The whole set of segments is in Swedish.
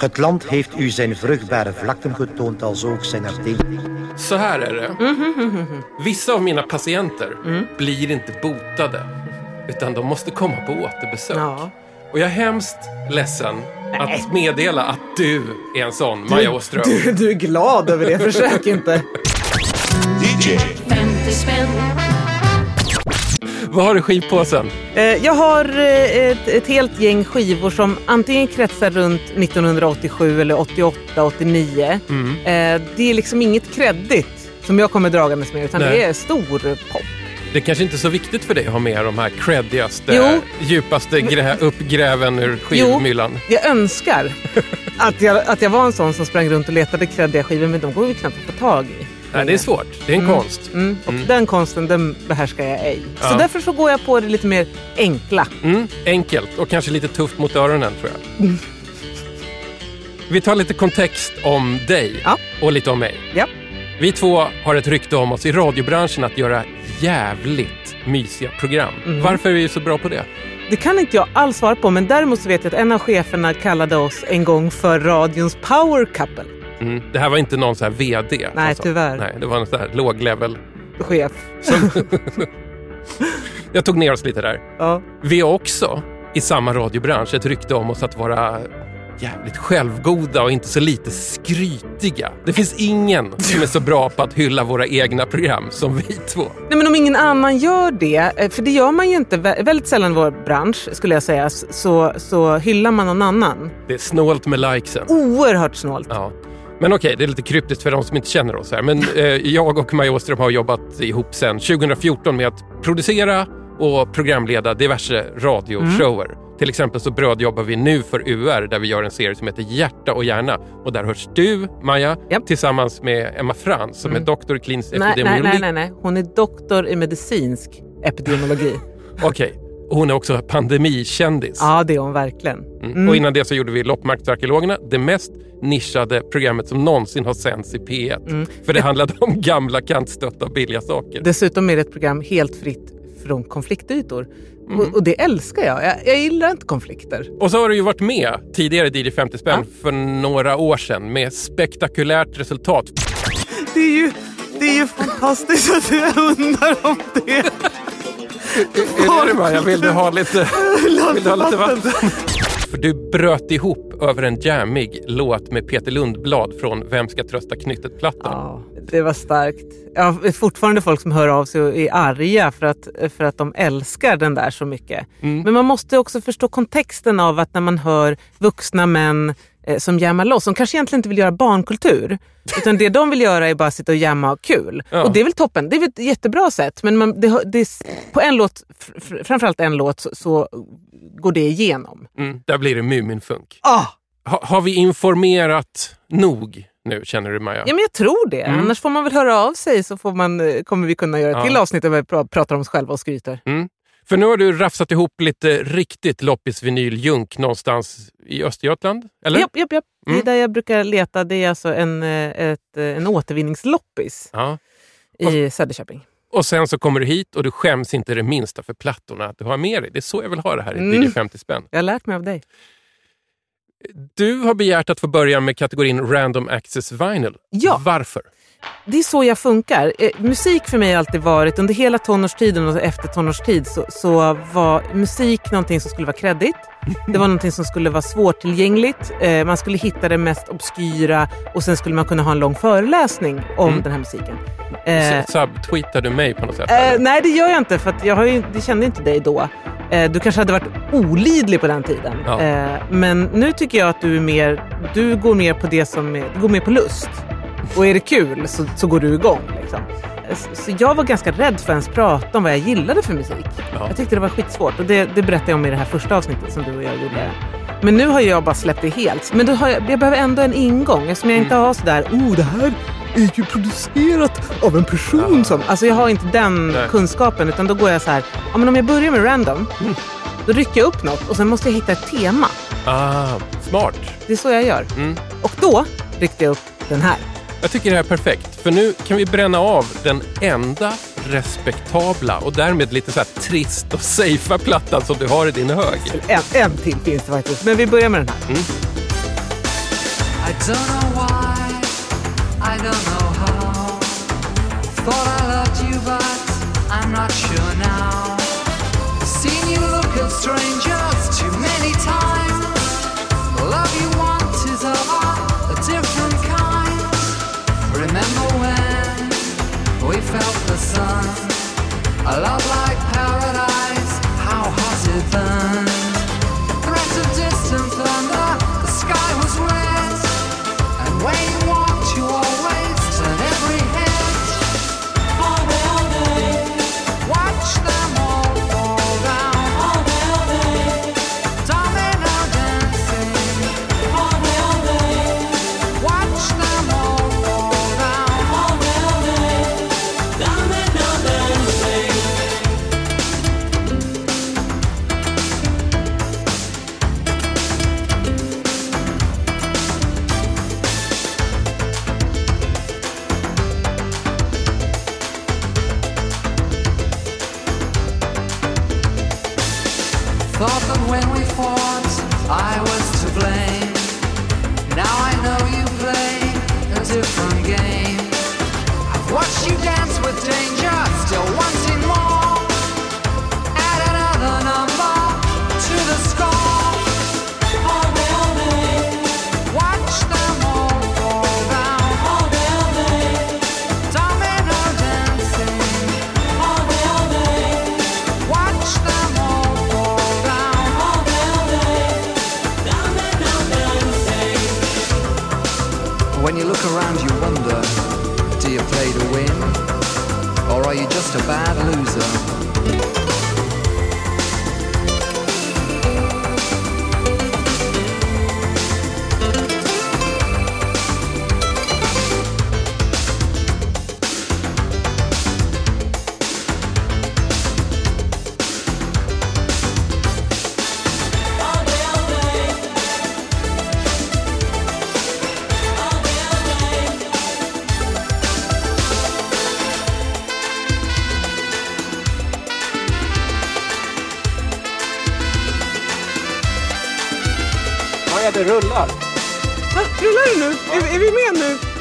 Het land heeft u zijn vruchtbare vlakten getoond als ook zijn afdeling. Så här är det. Vissa av mina patienter blir inte botade. Utan de måste komma på återbesök. Ja. Och jag är hemskt ledsen att meddela att du är en sån, Maja Åström. Du, du är glad över det, försök inte. DJ 50 spänn Vad har du i skivpåsen? Eh, Jag har eh, ett, ett helt gäng skivor som antingen kretsar runt 1987 eller 88, 89. Mm. Eh, Det är liksom inget kreddigt som jag kommer dragandes med utan Nej. det är stor pop. Det kanske inte är så viktigt för dig att ha med de här creddigaste, Jo. djupaste grä, uppgräven ur skivmyllan. Jag önskar att jag, att jag var en sån som sprang runt och letade kreddiga skivor men de går ju knappt att få tag i. Nej, det är svårt. Det är en konst. Mm, och den konsten den behärskar jag ej. Så Ja. därför så går jag på det lite mer enkla. Mm, enkelt och kanske lite tufft mot öronen tror jag. Vi tar lite kontext om dig Ja. och lite om mig. Ja. Vi två har ett rykte om oss i radiobranschen att göra jävligt mysiga program. Mhm. Varför är vi så bra på det? Det kan inte jag alls svara på men däremot så vet jag att en av cheferna kallade oss en gång för radions power couple. Mm. Det här var inte någon så här VD. Nej, tyvärr. Nej, det var en sån här låg level. Chef. Jag tog ner oss lite där. Ja. Vi har också i samma radiobransch ett rykte om oss att vara jävligt självgoda och inte så lite skrytiga. Det finns ingen som är så bra på att hylla våra egna program som vi två. Nej, men om ingen annan gör det, eh, för det gör man ju inte, vä- väldigt sällan i vår bransch skulle jag säga, så, så hyllar man någon annan. Det är snålt med likesen. Oerhört snålt. Ja. Men okej, det är lite kryptiskt för de som inte känner oss här. Men eh, jag och Maja Åström har jobbat ihop sedan 2014 med att producera och programleda diverse radioshower. Till exempel så brödjobbar vi nu för UR där vi gör en serie som heter Hjärta och hjärna. Och där hörs du, Maja, Japp. tillsammans med Emma Frans som är doktor i klinisk Nej, nej, epidemiologi. nej, nej, nej. Hon är doktor i medicinsk epidemiologi. Okej, och hon är också pandemikändis. ja, det är hon verkligen. Mm. Och innan det så gjorde vi Loppmarknadsarkeologerna, det mest nischade programmet som någonsin har sänts i P1. Mm. För det handlade om gamla kantstötta och billiga saker. Dessutom är det ett program helt fritt från konfliktytor. Mm. Och, det älskar jag. jag. Jag gillar inte konflikter. Och så har du ju varit med tidigare i DJ 50 spänn för några år sedan med spektakulärt resultat. Det är ju, det är ju fantastiskt att jag undrar om det. Är det Maja? Vill du ha lite, vill du ha lite vatten? För du bröt ihop över en jammig låt med Peter Lundblad från Vem ska trösta knyttet-plattan. Ja, det var starkt. Jag har fortfarande folk som hör av sig och är arga för att, för att de älskar den där så mycket. Men man måste också förstå kontexten av att när man hör vuxna män som jammar loss, som kanske egentligen inte vill göra barnkultur, utan det de vill göra är bara sitta och jamma och ha kul. Ja. Och det är väl toppen, det är väl ett jättebra sätt. Men man, det, det, på en låt, fr- fr- framförallt en låt, så, så går det igenom. Mm, där blir det Muminfunk. Ah! Ha, har vi informerat nog nu, känner du Maja? Ja, men jag tror det. Annars får man väl höra av sig så får man, eh, kommer vi kunna göra ett Ja. till avsnitt där vi pra- pratar om oss själva och skryter. Mm. För nu har du rafsat ihop lite riktigt loppis-vinyl-junk någonstans i Östergötland, eller? Japp, japp, japp. Det Mm. är där jag brukar leta. Det är alltså en, eh, ett, eh, en återvinningsloppis Ja. i Söderköping. Och sen så kommer du hit och du skäms inte det minsta för plattorna du har med dig. Det är så jag vill ha det här i Mm. DJ 50 spänn. Jag har lärt mig av dig. Du har begärt att få börja med kategorin Random Access Vinyl. Ja. Varför? Det är så jag funkar. Eh, musik för mig har alltid varit, under hela tonårstiden och efter tonårstid så, så var musik någonting som skulle vara kreddigt. Det var någonting som skulle vara svårtillgängligt. Eh, man skulle hitta det mest obskyra och sen skulle man kunna ha en lång föreläsning om Mm. den här musiken. Eh, Subtweetar du mig på något sätt? Eh, nej, det gör jag inte för att jag har ju, det kände inte dig då. Eh, du kanske hade varit olidlig på den tiden. Ja. Men nu tycker jag att du är mer, du går mer på det som är, du går mer på lust. Och är det kul så, så går du igång. Liksom. Så, jag var ganska rädd för att ens prata om vad jag gillade för musik. Ja. Jag tyckte det var skitsvårt och det, det berättade jag om i det här första avsnittet som du och jag gjorde. Men nu har jag bara släppt det helt. Men då har jag, jag behöver ändå en ingång eftersom jag inte har sådär, oh det här är ju producerat av en person som... Alltså jag har inte den Nej. kunskapen utan då går jag så här, ja men om jag börjar med random, då rycker jag upp något och sen måste jag hitta ett tema. Ah, smart. Det är så jag gör. Mm. Och då ryckte jag upp den här. Jag tycker det här är perfekt, för nu kan vi bränna av den enda respektabla och därmed lite så här trist och safea plattan som du har i din hög. En, en till finns det faktiskt, men vi börjar med den här. Mm. don't know why, I don't know how. Thought I loved you, but I'm not sure I love life.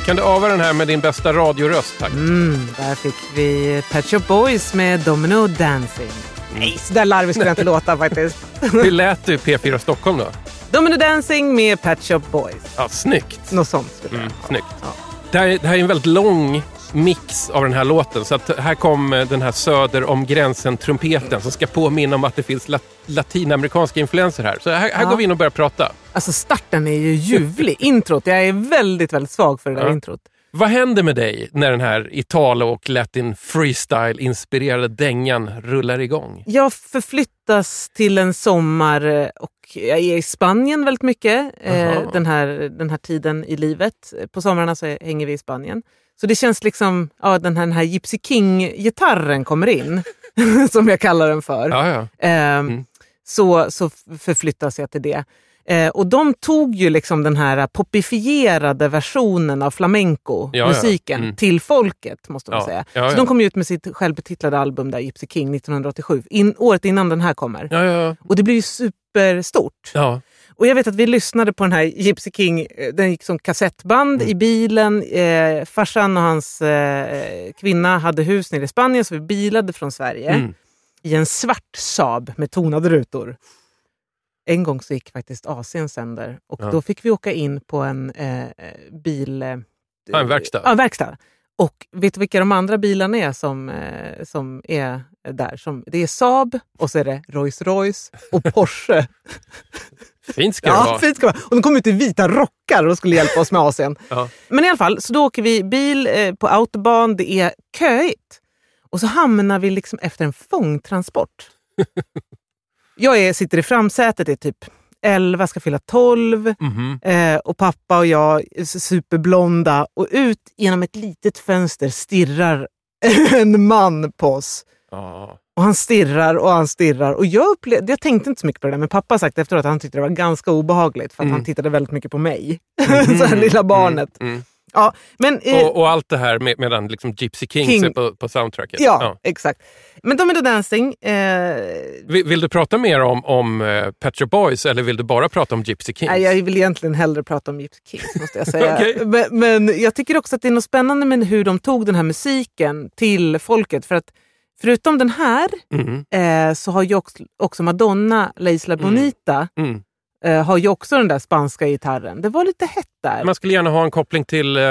Kan du ava den här med din bästa radioröst, tack? Mm, där fick vi Pet Shop Boys med Domino Dancing. Nej, så där larvigt skulle jag inte låta faktiskt. Hur lät du i P4 Stockholm då? Domino Dancing med Pet Shop Boys. Ja, snyggt. Något sånt skulle jag Mm, säga. snyggt. Ja. Det här, är- det här är en väldigt lång mix av den här låten. Så att här kom eh, den här söder om gränsen-trumpeten som ska påminna om att det finns lat latinamerikanska influenser här. Så här, här Ja. går vi in och börjar prata. Alltså starten är ju ljuvlig. Introt, jag är väldigt, väldigt svag för det där Ja. introt. Vad händer med dig när den här Italo och Latin freestyle-inspirerade dängan rullar igång? Jag förflyttas till en sommar eh, och jag är i Spanien väldigt mycket eh, den, här, den här tiden i livet. På somrarna så hänger vi i Spanien. Så det känns liksom, ja, den här, den här Gypsy King-gitarren kommer in, som jag kallar den för. Ja, ja. Eh, så, så förflyttas jag till det. Eh, och de tog ju liksom den här popifierade versionen av Ja, ja. flamenco-musiken Mm. till folket, måste man Ja, säga. ja, så ja. de kom ut med sitt självbetitlade album där, Gypsy King 1987, in, året innan den här kommer. Ja, ja, Och det blir ju superstort. ja. Och jag vet att vi lyssnade på den här Gypsy King, eh, den gick som kassettband Mm. i bilen. Eh, farsan och hans eh, kvinna hade hus nere i Spanien så vi bilade från Sverige Mm. i en svart Saab med tonade rutor. En gång så gick faktiskt AC'n sönder och Ja. då fick vi åka in på en eh, bil... Eh, Ja, en verkstad. Ja, en verkstad. Och vet du vilka de andra bilarna är som, eh, som är där? Som, det är Saab och så är det Rolls Royce och Porsche. Fint ska det Ja, vara. fint ska det vara. Och de kom ut i vita rockar och skulle hjälpa oss med AC'n. Ja. Men i alla fall, så då åker vi bil eh, på autobahn. Det är köigt. Och så hamnar vi liksom efter en fångtransport. Jag är, sitter i framsätet, är typ 11, ska fylla 12. Mhm. Eh, och pappa och jag är superblonda. Och ut genom ett litet fönster stirrar en man på oss. Ja. Och han stirrar och han stirrar. Och jag, upple- jag tänkte inte så mycket på det där, men pappa har sagt efteråt att han tyckte det var ganska obehagligt för att Mm. han tittade väldigt mycket på mig. så här lilla barnet. Mm. Ja, men, eh, Och, och allt det här med, medan liksom Gypsy Kings King. är på, på soundtracket. ja, exakt. Men Domino Dancing, eh, Vill, vill du prata mer om, om uh, Pet Shop Boys eller vill du bara prata om Gypsy Kings? nej, jag vill egentligen hellre prata om Gypsy Kings måste jag säga. Okej. men, men jag tycker också att det är något spännande med hur de tog den här musiken till folket. För att förutom den här Mm, eh, så har ju också, också Madonna, La Isla Bonita, mm. Eh, har ju också den där spanska gitarren. Det var lite hett där. Man skulle gärna ha en koppling till eh,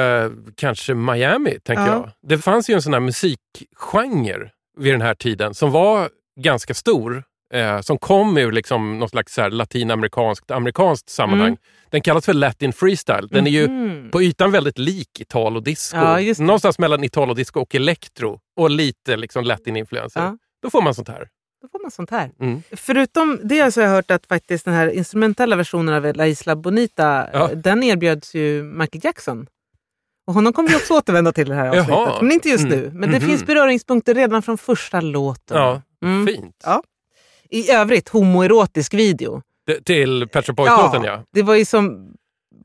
kanske Miami, tänker Ja. jag. Det fanns ju en sån här musikgenre vid den här tiden som var ganska stor. Eh, som kom ur liksom något slags så latinamerikanskt, amerikanskt sammanhang. Mm. Den kallas för Latin freestyle. Den är ju Mhm. på ytan väldigt lik Italo-disco. Ja. Någonstans mellan Italo-disco och electro. Och lite liksom latin-influenser. Ja. Då får man sånt här. Då får man sånt här. Mm. Förutom det så har jag hört att faktiskt den här instrumentella versionen av La Isla Bonita, Ja. den erbjöds ju Michael Jackson. Och honom kommer vi också återvända till det här Jaha. avsnittet. Men inte just Mm. nu. Men det Mhm. finns beröringspunkter redan från första låten. Ja, Mm. fint. Ja. I övrigt, homoerotisk video. Det, till Pet Shop Boys-låten ja. Det var ju som,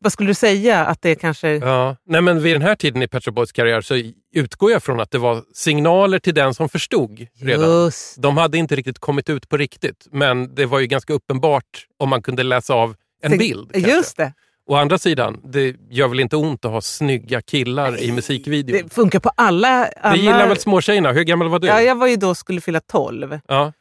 vad skulle du säga att det kanske... Ja, nej men vid den här tiden i Pet Shop Boys karriär så utgår jag från att det var signaler till den som förstod redan. Just. De hade inte riktigt kommit ut på riktigt, men det var ju ganska uppenbart om man kunde läsa av en Sig- bild. kanske. Just det. Å andra sidan, det gör väl inte ont att ha snygga killar i musikvideon? Det funkar på alla... alla... Det gillar väl småtjejerna? Hur gammal var du? Ja, jag var ju då skulle fylla 12. Ja,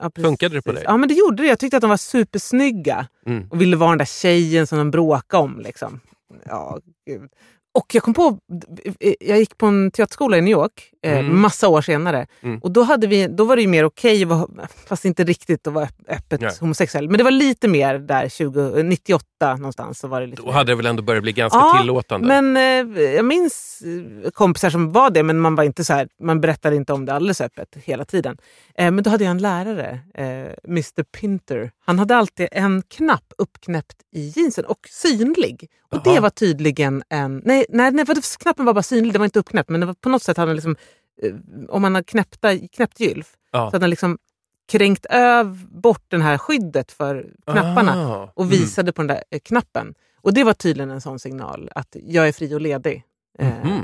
Ja, precis. Funkade det på dig? Ja, men det gjorde det. Jag tyckte att de var supersnygga Mm. och ville vara den där tjejen som de bråkade om. Liksom. Ja, gud. Och jag kom på, jag gick på en teaterskola i New York Mm. massa år senare. Mm. Och då, hade vi, då var det ju mer okej, vara- fast inte riktigt att vara öppet Nej. homosexuell. Men det var lite mer där 20, 98 någonstans. Så var det lite Då mer. hade det väl ändå börjat bli ganska Ja, tillåtande? Men eh, jag minns eh, kompisar som var det, men man var inte så här, man berättade inte om det alldeles öppet hela tiden. Eh, men då hade jag en lärare, eh, Mr Pinter. Han hade alltid en knapp uppknäppt i jeansen och synlig. Och Jaha. det var tydligen en... Nej, nej, nej knappen var bara synlig, den var inte uppknäppt. Men det var på något sätt hade den liksom, eh, om man hade knäppta, knäppt gylf, Ja. så hade den liksom kränkt öv bort det här skyddet för knapparna Ah, och mm. visade på den där eh, knappen. Och det var tydligen en sån signal att jag är fri och ledig eh, Mhm.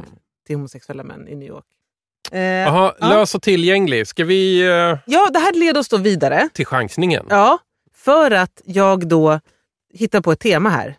till homosexuella män i New York. Eh, Jaha, ja. lös och tillgänglig. Ska vi eh, ja, det här leder oss då vidare. till chansningen? Ja, för att jag då hittar på ett tema här.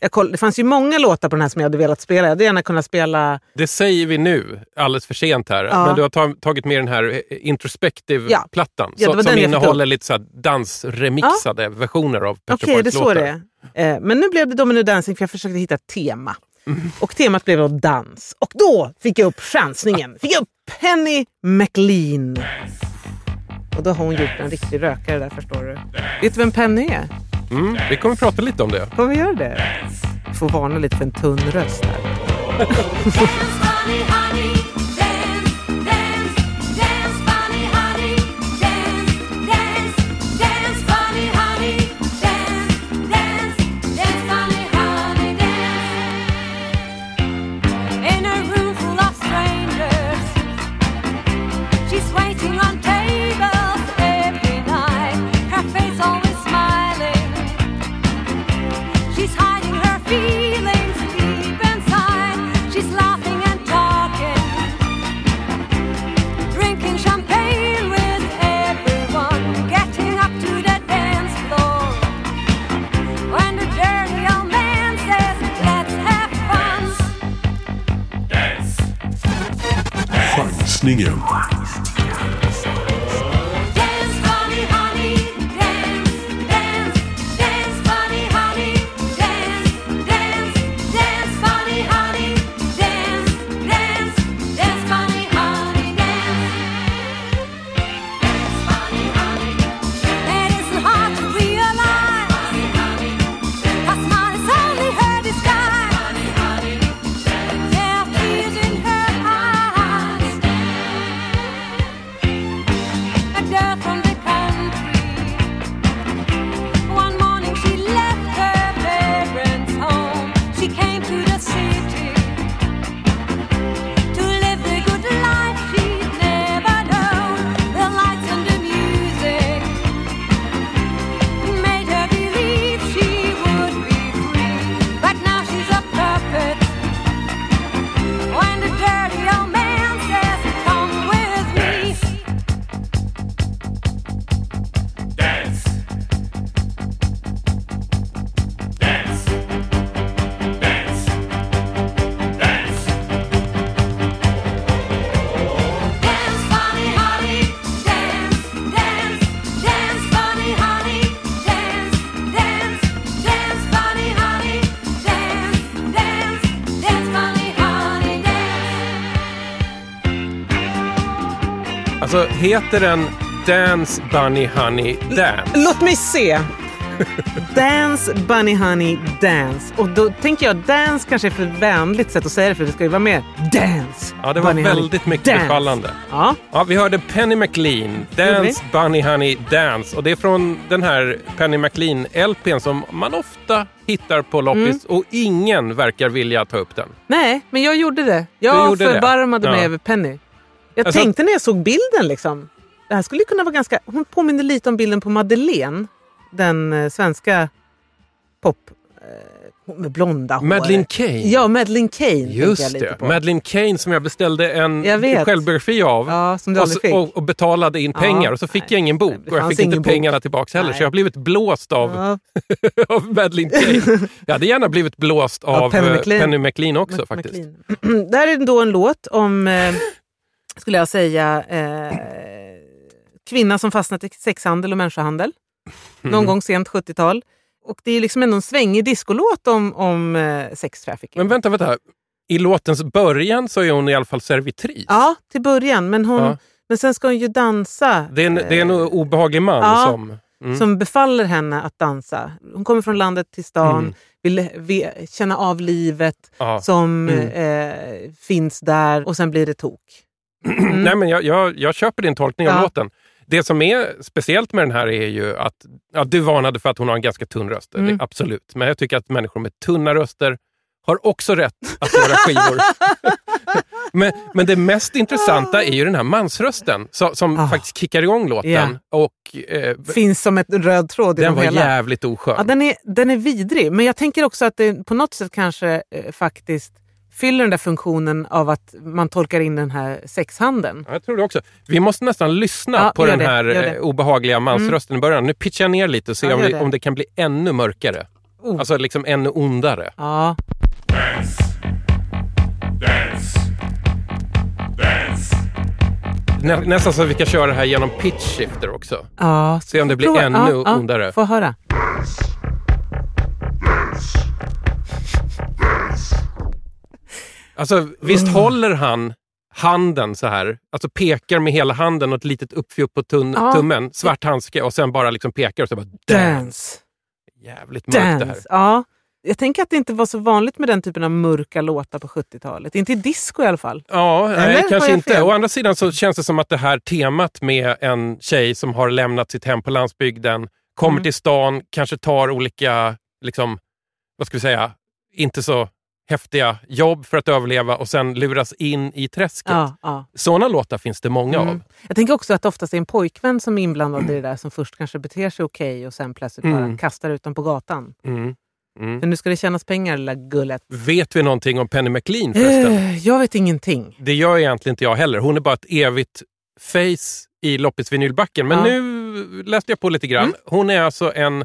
Jag koll, det fanns ju många låtar på den här som jag hade velat spela. Jag hade gärna kunnat spela... Det säger vi nu, alldeles för sent här. Ja. Men du har ta- tagit med den här eh, Ja. Introspective-plattan. Ja, var som innehåller lite så dansremixade versioner av Pet Okej, det är så det är. Men nu blev det Domino Dancing för jag försökte hitta ett tema. Mm. Och temat blev då dans. Och då fick jag upp chansningen. Fick jag upp Penny McLean. Och då har hon gjort en riktig rökare där förstår du. Vet du vem Penny är? Mm, vi kommer prata lite om det. Kommer vi göra det? Får varna lite för en tunn röst här. Alltså, heter den Dance Bunny Honey Dance? Låt mig se. Dance, Bunny Honey, Dance. Och då tänker jag dance kanske är för vänligt sätt att säga det för det ska ju vara mer dance. Ja, det var Bunny Honey, väldigt mycket dance. befallande. Ja, Ja, vi hörde Penny McLean, Dance Bunny Honey Dance. Och det är från den här Penny McLean-LPn som man ofta hittar på loppis Mm. och ingen verkar vilja ta upp den. nej, men jag gjorde det. Du Jag gjorde det? förbarmade mig Ja. över Penny. Jag Alltså- tänkte när jag såg bilden liksom. Det här skulle kunna vara ganska... Hon påminner lite om bilden på Madeleine. Den eh, svenska pop... Eh, med blonda hår. Madeleine Kane. Ja, Madeleine Kane Just det. på. Madeleine Kane som jag beställde en Jag självbiografi av. Ja, som du och, fick. och, och betalade in Ja, pengar och så fick nej. jag ingen bok. Och jag fick inte ingen bok. pengarna tillbaka heller. Nej. Så jag har blivit blåst av, Ja, av Madeleine Kane. Jag hade gärna blivit blåst av, Penny eh, McLean. Penny McLean också Mac- faktiskt. McLean. Det här är då en låt om, eh, skulle jag säga, eh, kvinna som fastnat i sexhandel och människohandel. Någon Mm. gång sent 70-tal. Och det är liksom ändå en svängig discolåt om, om eh, sextrafficking. Men vänta, vänta. I låtens början så är hon i alla fall servitris. Ja, till början. Men, hon, Ja. men sen ska hon ju dansa. Det är en, det är en eh, obehaglig man ja. som... Mm. som befaller henne att dansa. Hon kommer från landet till stan, Mm. vill, vill känna av livet Ja. som Mm. eh, finns där och sen blir det tok. Mm. Nej, men jag, jag, jag köper din tolkning av Ja. låten. Det som är speciellt med den här är ju att ja, du varnade för att hon har en ganska tunn röst. Mm. Det, absolut. Men jag tycker att människor med tunna röster har också rätt att göra skivor. men, men det mest intressanta är ju den här mansrösten så, som Ah. faktiskt kickar igång låten. Ja. Och eh, Finns som ett röd tråd Den genom var hela. jävligt oskön. Ja, den, är, den är vidrig, men jag tänker också att det på något sätt kanske eh, faktiskt fyller den där funktionen av att man tolkar in den här sexhandeln. Ja, jag tror det också. Vi måste nästan lyssna Ja, på den det, här. Mm. eh, obehagliga mansrösten i början. Nu pitchar jag ner lite och ser Ja, om, vi, om det kan bli ännu mörkare. Oh. Alltså liksom ännu ondare. Ja, Nä, nästan så att vi kan köra det här genom pitch shifter också. ja. Se om det blir Prova. ännu ja, ja, ondare. Få höra. Alltså visst Mm. håller han handen så här, alltså pekar med hela handen och ett litet uppfjupp på tun- Ja. tummen, svart handske och sen bara liksom pekar och så bara dance. Dance. Jävligt mörkt det här. Dance. Ja. Jag tänker att det inte var så vanligt med den typen av mörka låtar på 70-talet. Inte i disco i alla fall. Ja, Eller? nej, kanske inte. fel? Å andra sidan så känns det som att det här temat med en tjej som har lämnat sitt hem på landsbygden, kommer Mm. till stan, kanske tar olika, liksom, vad ska vi säga, inte så häftiga jobb för att överleva och sen luras in i träsket. Ja, ja. Sådana låtar finns det många Mm. av. Jag tänker också att det oftast är en pojkvän som är inblandad i det där som först kanske beter sig okej och sen plötsligt bara Mm. kastar ut dem på gatan. Mm. Mm. Men nu ska det tjänas pengar lilla gullet. Vet vi någonting om Penny McLean förresten? Eh, jag vet ingenting. Det gör egentligen inte jag heller. Hon är bara ett evigt face i loppisvinylbacken. Men Ja. nu läste jag på lite grann. Mm. Hon är alltså en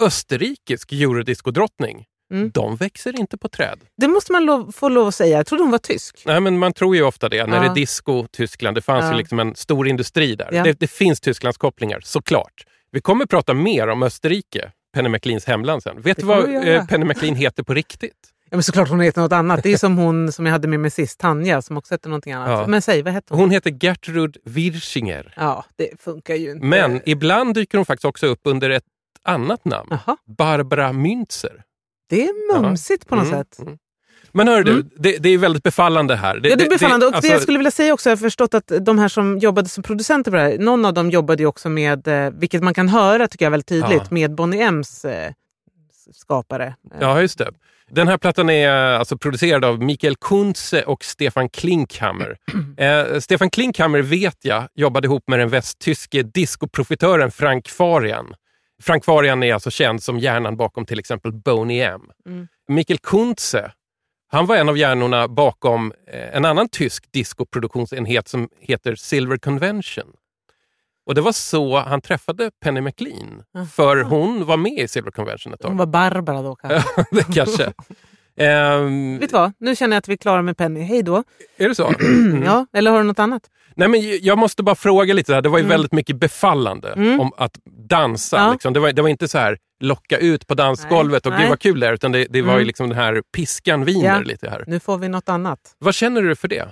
österrikisk eurodisco-drottning. Mm. De växer inte på träd. Det måste man lov, få lov att säga. Jag trodde hon var tysk. Nej, men man tror ju ofta det. När Ja. det är disco Tyskland, det fanns Ja. ju liksom en stor industri där. Ja. Det, det finns Tysklands kopplingar, såklart. Vi kommer prata mer om Österrike, Penny McLeans hemland sen. Vet du vad eh, Penny McLean heter på riktigt? Ja, men såklart hon heter något annat. Det är som hon som jag hade med mig sist, Tanja, som också heter någonting annat. Ja. Men säg, vad heter hon? Hon heter Gertrud Wirschinger. Ja, det funkar ju inte. Men ibland dyker hon faktiskt också upp under ett annat namn. Jaha, Barbara Münzer. Det är mumsigt på något Mm, sätt. mm. Men hör du, Mm. det, det är väldigt befallande här. Ja, det är befallande. och det alltså, jag skulle vilja säga också, jag har förstått att de här som jobbade som producenter på det här, någon av dem jobbade ju också med, eh, vilket man kan höra tycker jag väldigt tydligt, Ja. med Bonnie M's eh, skapare. Ja, just det. Den här plattan är alltså producerad av Mikael Kunze och Stefan Klinkhammer. Eh, Stefan Klinkhammer vet jag jobbade ihop med den västtyske discoprofitören Frank Farian. Frank Farian är alltså känd som hjärnan bakom till exempel Boney M. Mm. Mikael Kunze, han var en av hjärnorna bakom eh, en annan tysk discoproduktionsenhet som heter Silver Convention. Och det var så han träffade Penny McLean. För hon var med i Silver Convention ett tag. Hon var Barbara då kanske. Det kanske. Ehm, Vet du vad? Nu känner jag att vi är klara med Penny. Hej då. är det så? Ja, eller har du något annat? Nej, men jag måste bara fråga lite. Det var ju väldigt mycket befallande Mm. om att dansa. Ja. Liksom. Det, var, det var inte så här locka ut på dansgolvet och Nej, gud nej. vad kul det är. Utan det, det var ju Mm. liksom den här piskan viner Ja. lite här. Nu får vi något annat. Vad känner du för det?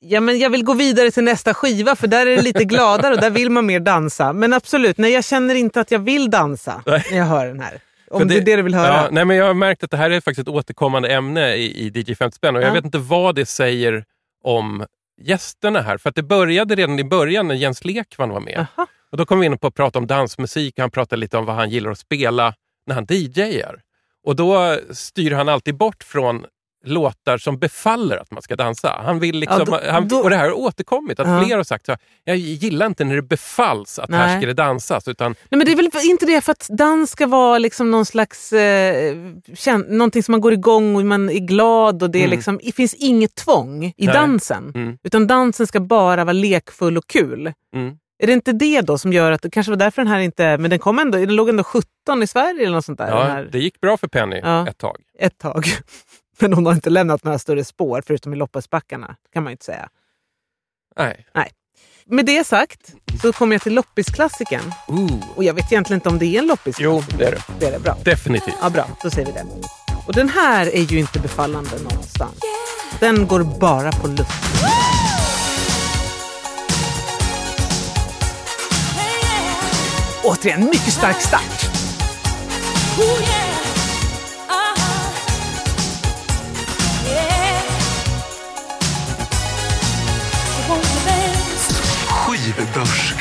Ja, men jag vill gå vidare till nästa skiva för där är det lite gladare och där vill man mer dansa. Men absolut, nej, jag känner inte att jag vill dansa när jag hör den här. Om För det, är det du vill höra. Ja, nej, men jag har märkt att det här är faktiskt ett återkommande ämne i, i DJ 50 spänn och jag Ja. vet inte vad det säger om gästerna här. För att det började redan i början när Jens Lekman var med. Aha. Och Då kom vi in på att prata om dansmusik, han pratade lite om vad han gillar att spela när han DJar. Och då styr han alltid bort från låtar som befaller att man ska dansa. Han vill liksom, Ja, då- han, och det här har återkommit, att Ja. fler har sagt så här, jag gillar inte när det befalls att här Nej. ska det dansas. Utan, Nej, men det är väl inte det för att dans ska vara liksom någon slags, eh, någonting som man går igång och man är glad och det, Mm. liksom, det finns inget tvång i Nej. dansen. Mm. Utan dansen ska bara vara lekfull och kul. mm. Är det inte det då som gör att, det kanske var därför den här inte, men den kom ändå, den låg ändå 17 i Sverige eller något sånt där. Ja, här, det gick bra för Penny Ja. ett tag. Ett tag. Men hon har inte lämnat några större spår förutom i loppisbackarna, kan man ju inte säga. Nej. Med det sagt så kommer jag till loppisklassikern. Ooh. Och jag vet egentligen inte om det är en loppisklassiker. Jo, det är det. Det är det, bra. Definitivt. Ja, bra. Då säger vi det. Och den här är ju inte befallande någonstans. Den går bara på luft. Återigen, mycket stark start. дождь.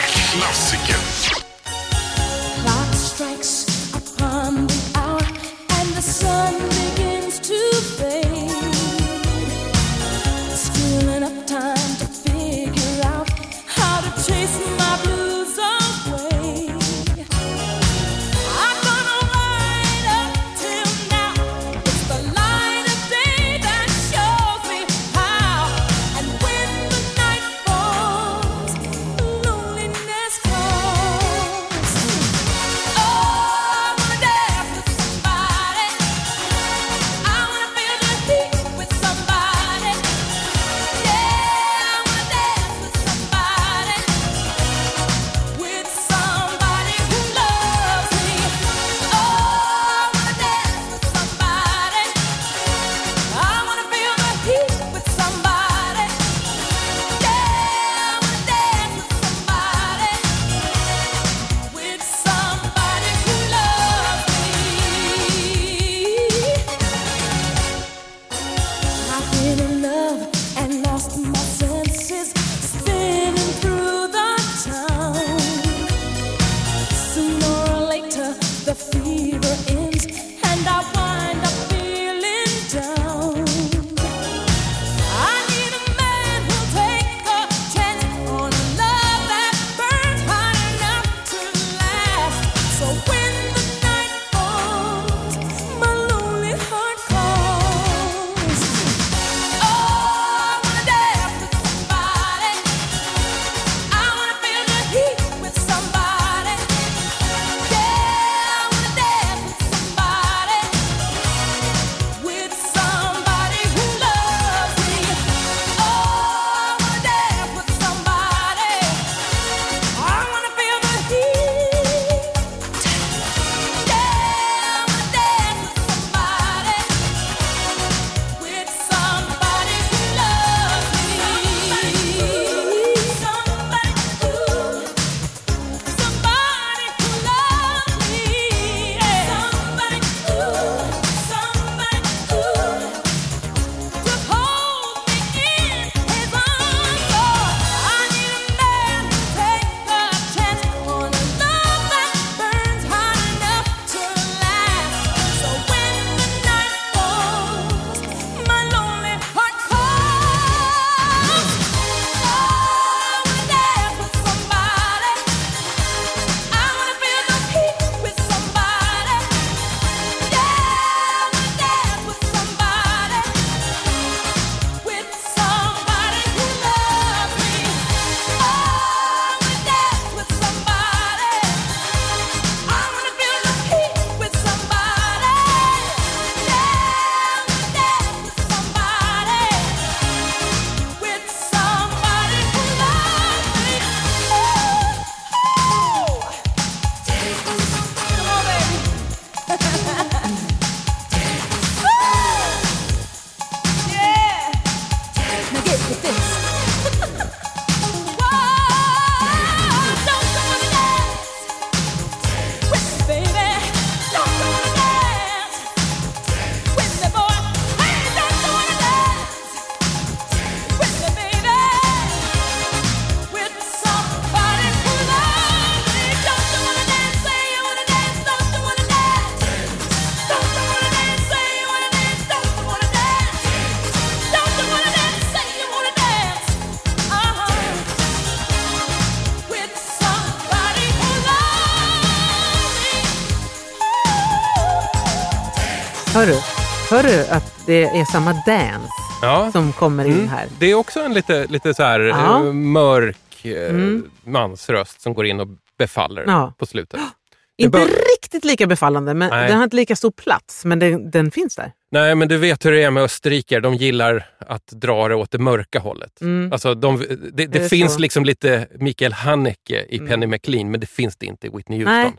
Hör du att det är samma dance Ja. som kommer in Mm. här? Det är också en lite, lite så här Ja. eh, mörk eh, Mm. mansröst som går in och befaller Ja. på slutet. Inte riktigt lika befallande, men Nej. den har inte lika stor plats, men den, den finns där. Nej, men du vet hur det är med österrikare. De gillar att dra det åt det mörka hållet. Mm. Alltså, de, det det det finns så? liksom lite Mikael Haneke i Mm. Penny McLean, men det finns det inte i Whitney Houston. Nej.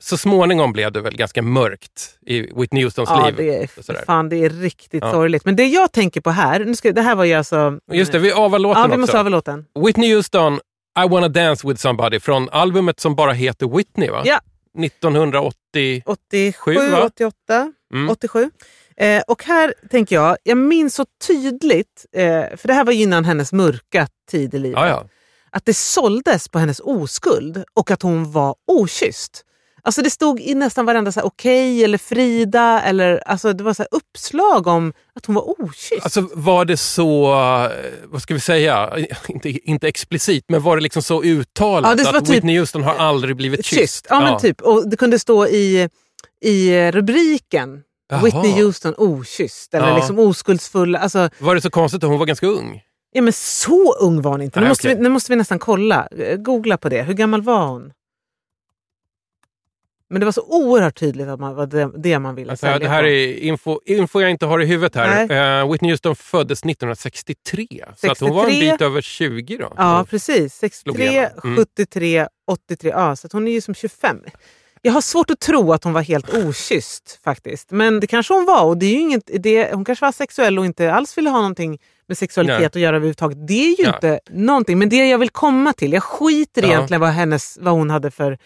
Så småningom blev det väl ganska mörkt i Whitney Houstons Ja, liv. det är, och sådär. fan, det är riktigt Ja. sorgligt. Men det jag tänker på här, nu ska, det här var ju alltså... Just det, vi avar låten Ja, vi också. måste ha låten. Whitney Houston, I wanna dance with somebody från albumet som bara heter Whitney, va? Ja. 1980... 87, va? 88, Mm. 87. Eh, och här tänker jag, jag minns så tydligt, eh, för det här var innan hennes mörka tid i livet, Ja, ja. att det såldes på hennes oskuld och att hon var okysst. Alltså det stod i nästan varenda så här, okej eller Frida, eller, alltså det var så här uppslag om att hon var okysst. Alltså var det så, eh, vad ska vi säga, inte, inte explicit, men var det liksom så uttalat Ja, att typ- Whitney Houston har aldrig blivit kysst? Kysst. Ja, men typ. Och det kunde stå i, i rubriken Jaha. Whitney Houston okysst eller Ja. liksom oskuldsfull. Alltså, Var det så konstigt att hon var ganska ung? ja, men så ung var hon inte. Nu, Nej, måste okej. vi, nu måste vi nästan kolla. Eh, Googla på det. Hur gammal var hon? Men det var så oerhört tydligt att man var det, det man ville Alltså, sälja det här på. är info, info jag inte har i huvudet här. Eh, Whitney Houston föddes 1963, så att hon var en 63. bit över 20 då. Ja, precis. 63, igenom. Mm. 73, 83. Ja, så hon är ju som 25. Jag har svårt att tro att hon var helt okysst faktiskt. Men det kanske hon var. Och det är inget, det, hon kanske var sexuell och inte alls ville ha någonting med sexualitet Nej. att göra överhuvudtaget. Det är ju Ja. inte någonting. Men det jag vill komma till, jag skiter Ja. egentligen vad, hennes, vad hon hade för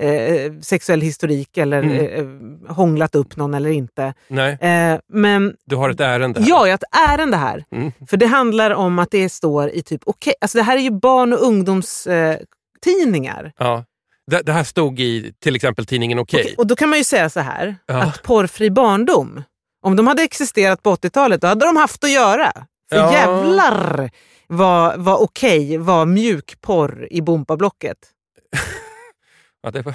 eh, sexuell historik eller Mm. eh, hånglat upp någon eller inte. Nej, Eh, men du har ett ärende här. Ja, jag har ett ärende här. Mm. För det handlar om att det står i typ, okej, alltså det här är ju barn och ungdomstidningar. Eh, tidningar. Ja. Det, det här stod i till exempel tidningen Okej. Okej, Och då kan man ju säga så här, Ja. att porrfri barndom, om de hade existerat på 80-talet, då hade de haft att göra. För Ja. jävlar vad, vad okej var mjukporr i Bompablocket. Ja, det var,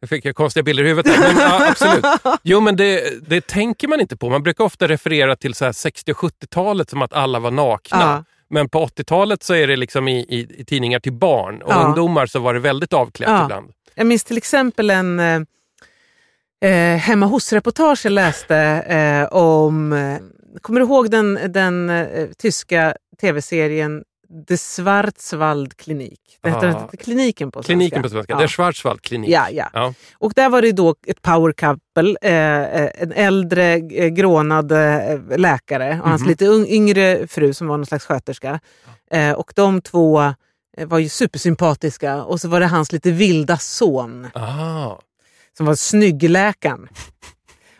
jag fick jag konstiga bilder i huvudet här, men ja, absolut. Jo, men det, det tänker man inte på. Man brukar ofta referera till så här 60 och 70-talet som att alla var nakna. Ja. Men på 80-talet så är det liksom i, i, i tidningar till barn och Ja. ungdomar så var det väldigt avklätt ibland. Jag minns till exempel en eh, eh, hemma hos-reportage jag läste eh, om, eh, kommer du ihåg den, den eh, tyska tv-serien The Schwarzwald Klinik? Det heter inte kliniken på svenska. Kliniken på svenska, Ja. Der Schwarzwald klinik. Ja, ja. Ja. Och där var det då ett power couple, eh, en äldre eh, grånad eh, läkare och hans Mhm. lite yngre fru som var någon slags sköterska. Eh, och de två eh, var ju supersympatiska och så var det hans lite vilda son Ah. som var snyggläkaren.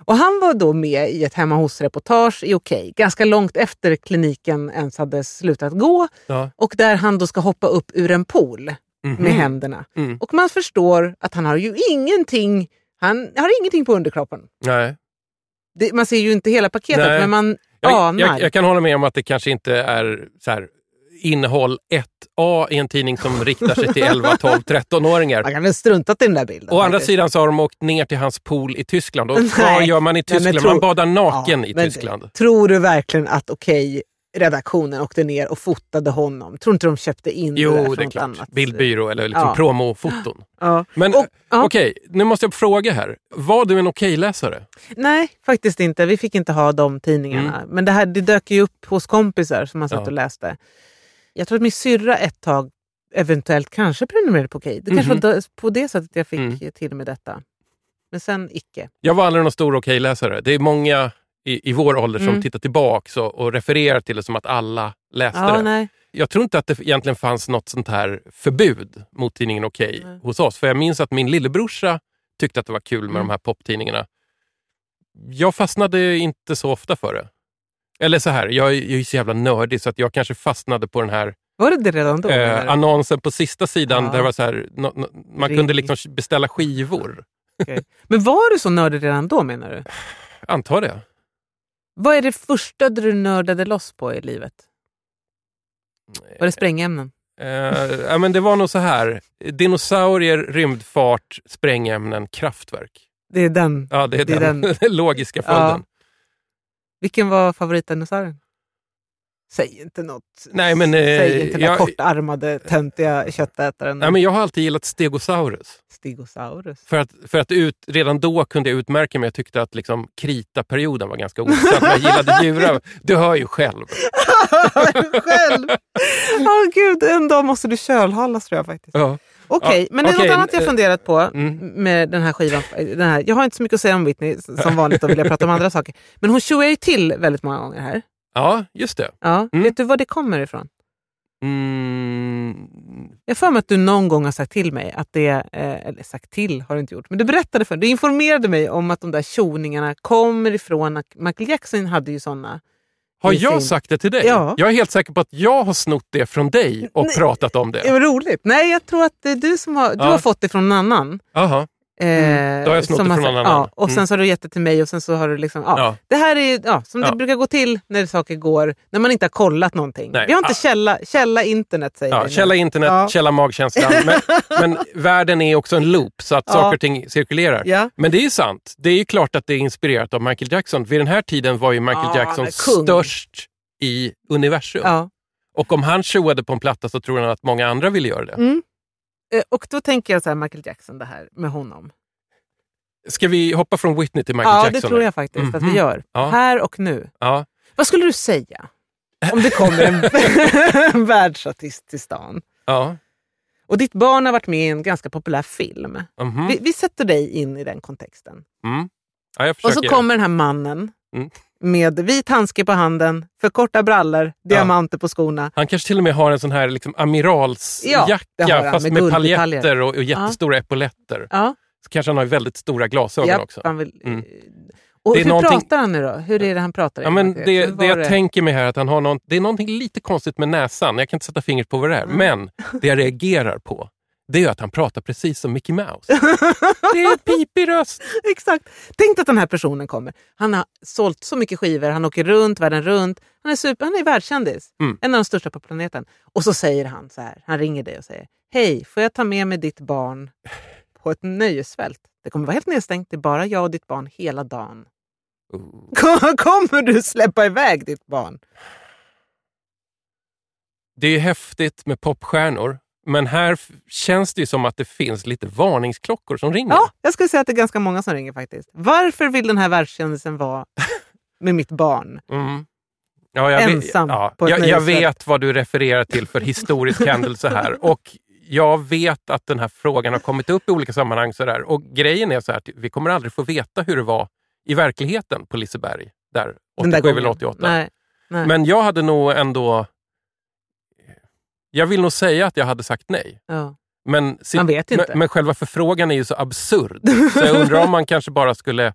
Och han var då med i ett hemma hos-reportage i Okej, ganska långt efter kliniken ens hade slutat gå. Ja. Och där han då ska hoppa upp ur en pool Mhm. med händerna. Mm. Och man förstår att han har ju ingenting, han har ingenting på underkroppen. Nej. Det, man ser ju inte hela paketet Nej. men man Jag, anar. jag, jag kan hålla med om att det kanske inte är så här, innehåll 1A i en tidning som riktar sig till 11, 12, 13-åringar. Man kan väl struntat i den där bilden. Å andra sidan så har de åkt ner till hans pool i Tyskland. Och Nej. vad gör man i Nej, men Tyskland? tror- Man badar naken i men Tyskland. Tror du verkligen att Okej, redaktionen åkte ner och fotade honom? Tror inte de köpte in det där Jo, från det är klart. annat? Bildbyrå eller liksom Ja. promofoton. Ja. Men Och- ja. okej, nu måste jag fråga här. Var du en okej-läsare? Nej, faktiskt inte. Vi fick inte ha de tidningarna. Men det här det dök ju upp hos kompisar som man satt Mm. Ja. och läste. Jag tror att min syrra ett tag eventuellt kanske prenumererade på Okej. Det kanske Mhm. var då- på det sättet jag fick Mm. till med detta. Men sen icke. Jag var aldrig någon stor okej-läsare. Det är många i, i vår ålder som Mm. tittar tillbaka och, och refererar till det som att alla läste Ja, det. nej. Jag tror inte att det egentligen fanns något sånt här förbud mot tidningen Okej Nej. hos oss. För jag minns att min lillebrorsa tyckte att det var kul med Mm. de här poptidningarna. Jag fastnade inte så ofta för det. Eller så här, jag, är- är ju så jävla nördig så att jag kanske fastnade på den här Var det det redan då? eh, annonsen på sista sidan Ja. där var så här, no, no, man Ring. kunde liksom beställa skivor. Okej. Men var du så nördig redan då menar du? Antar det. Vad är det första du nördade loss på i livet? Var det sprängämnen? Eh, ja, men det var nog så här. Dinosaurier, rymdfart, sprängämnen, kraftverk. Det är den. Ja, det är, Det är den, den. logiska följden. Vilken var favoritdinosaurien? Säg inte något. Nej, men, eh, Säg inte den jag- kortarmade, töntiga köttätaren. Nej, men jag har alltid gillat Stegosaurus. Stegosaurus. För att, för att ut, redan då kunde jag utmärka mig. Jag tyckte att liksom, krita-perioden var ganska ointressant. jag gillade djurar. Du hör ju själv. Själv! Åh gud, en dag måste du kölhalas tror jag faktiskt. Ja. Okej, Ja, men det är okej, något annat jag eh, funderat på mm. med den här skivan. Den här. Jag har inte så mycket att säga om Whitney som vanligt och vill jag prata om andra saker. Men hon tjoar ju till väldigt många gånger här. ja, just det. Ja. Mm. Vet du var det kommer ifrån? Mm, Jag för mig att du någon gång har sagt till mig att det, eh, eller sagt till har du inte gjort, men du berättade för du informerade mig om att de där tjoningarna kommer ifrån att Michael Jackson hade ju såna. Har jag sin- sagt det till dig? Ja. Jag är helt säker på att jag har snott det från dig och Nej. pratat om Det det. var roligt. Nej, jag tror att det är du som har, du Ja. har fått det från någon annan. Aha. Eh, Mm, då har jag snott det från någon annan. Ja, och sen Mm. så har du gett det till mig och sen så har du liksom... Ja. Ja. Det här är ja, som det Ja. brukar gå till när saker går, när man inte har kollat någonting. Nej. Vi har inte Ah. källa, källa internet säger Ja, källa internet, källa magkänslan. Men, men världen är också en loop så att saker och ting cirkulerar. Men det är sant. Det är ju klart att det är inspirerat av Michael Jackson. Vid den här tiden var ju Michael Ja, Jackson störst i universum. Och om han showade på en platta så tror han att många andra ville göra det. Mm. Eh, Och då tänker jag så här, Michael Jackson, det här med honom. Ska vi hoppa från Whitney till Michael ja, Jackson? det tror jag faktiskt att vi Mhm. gör. Ja. Här och nu. Ja. Vad skulle du säga om det kommer en, världsartist till stan? Ja. Och ditt barn har varit med i en ganska populär film. Mhm. Vi, vi sätter dig in i den kontexten. Mm. ja Och så kommer den här mannen Mm. Med vit handske på handen, för korta brallor, diamanter på skorna. Han kanske till och med har en sån här liksom Ja, amiralsjacka det han, fast med med, paljetter och, och jättestora epauletter. Ja, Så kanske han har väldigt stora glasögon japp, också. vill, Mm. Och Det hur någonting- pratar han nu då? Hur är det han pratar? Ja, men det, det jag tänker mig här är att han har någon, det är någonting lite konstigt med näsan. Jag kan inte sätta fingret på vad det är. Mm. Men det jag reagerar på det är att han pratar precis som Mickey Mouse. det är en pipig röst. Exakt. Tänk att den här personen kommer. Han har sålt så mycket skivor, han åker runt världen runt. Han är, super, han är världskändis, Mm. en av de största på planeten. Och så säger han så här, han ringer dig och säger Hej, får jag ta med mig ditt barn på ett nöjesfält? Det kommer vara helt nedstängt, det är bara jag och ditt barn hela dagen. Kom- Kommer du släppa iväg ditt barn? Det är häftigt med popstjärnor. Men här känns det ju som att det finns lite varningsklockor som ringer. Ja, jag skulle säga att det är ganska många som ringer faktiskt. Varför vill den här världskändisen vara med mitt barn? Mm. Ja, jag Ensam vet, ja, på ett jag, jag vet vad du refererar till för historisk händelse här. Och jag vet att den här frågan har kommit upp i olika sammanhang. Så där. Och grejen är så här, att vi kommer aldrig få veta hur det var i verkligheten på Liseberg. Där, Den där 87 eller gången. 88. Nej, nej. Men jag hade nog ändå... Jag vill nog säga att jag hade sagt nej. ja. Men, si- Man vet inte. Men, men själva förfrågan är ju så absurd. Så jag undrar om man kanske bara skulle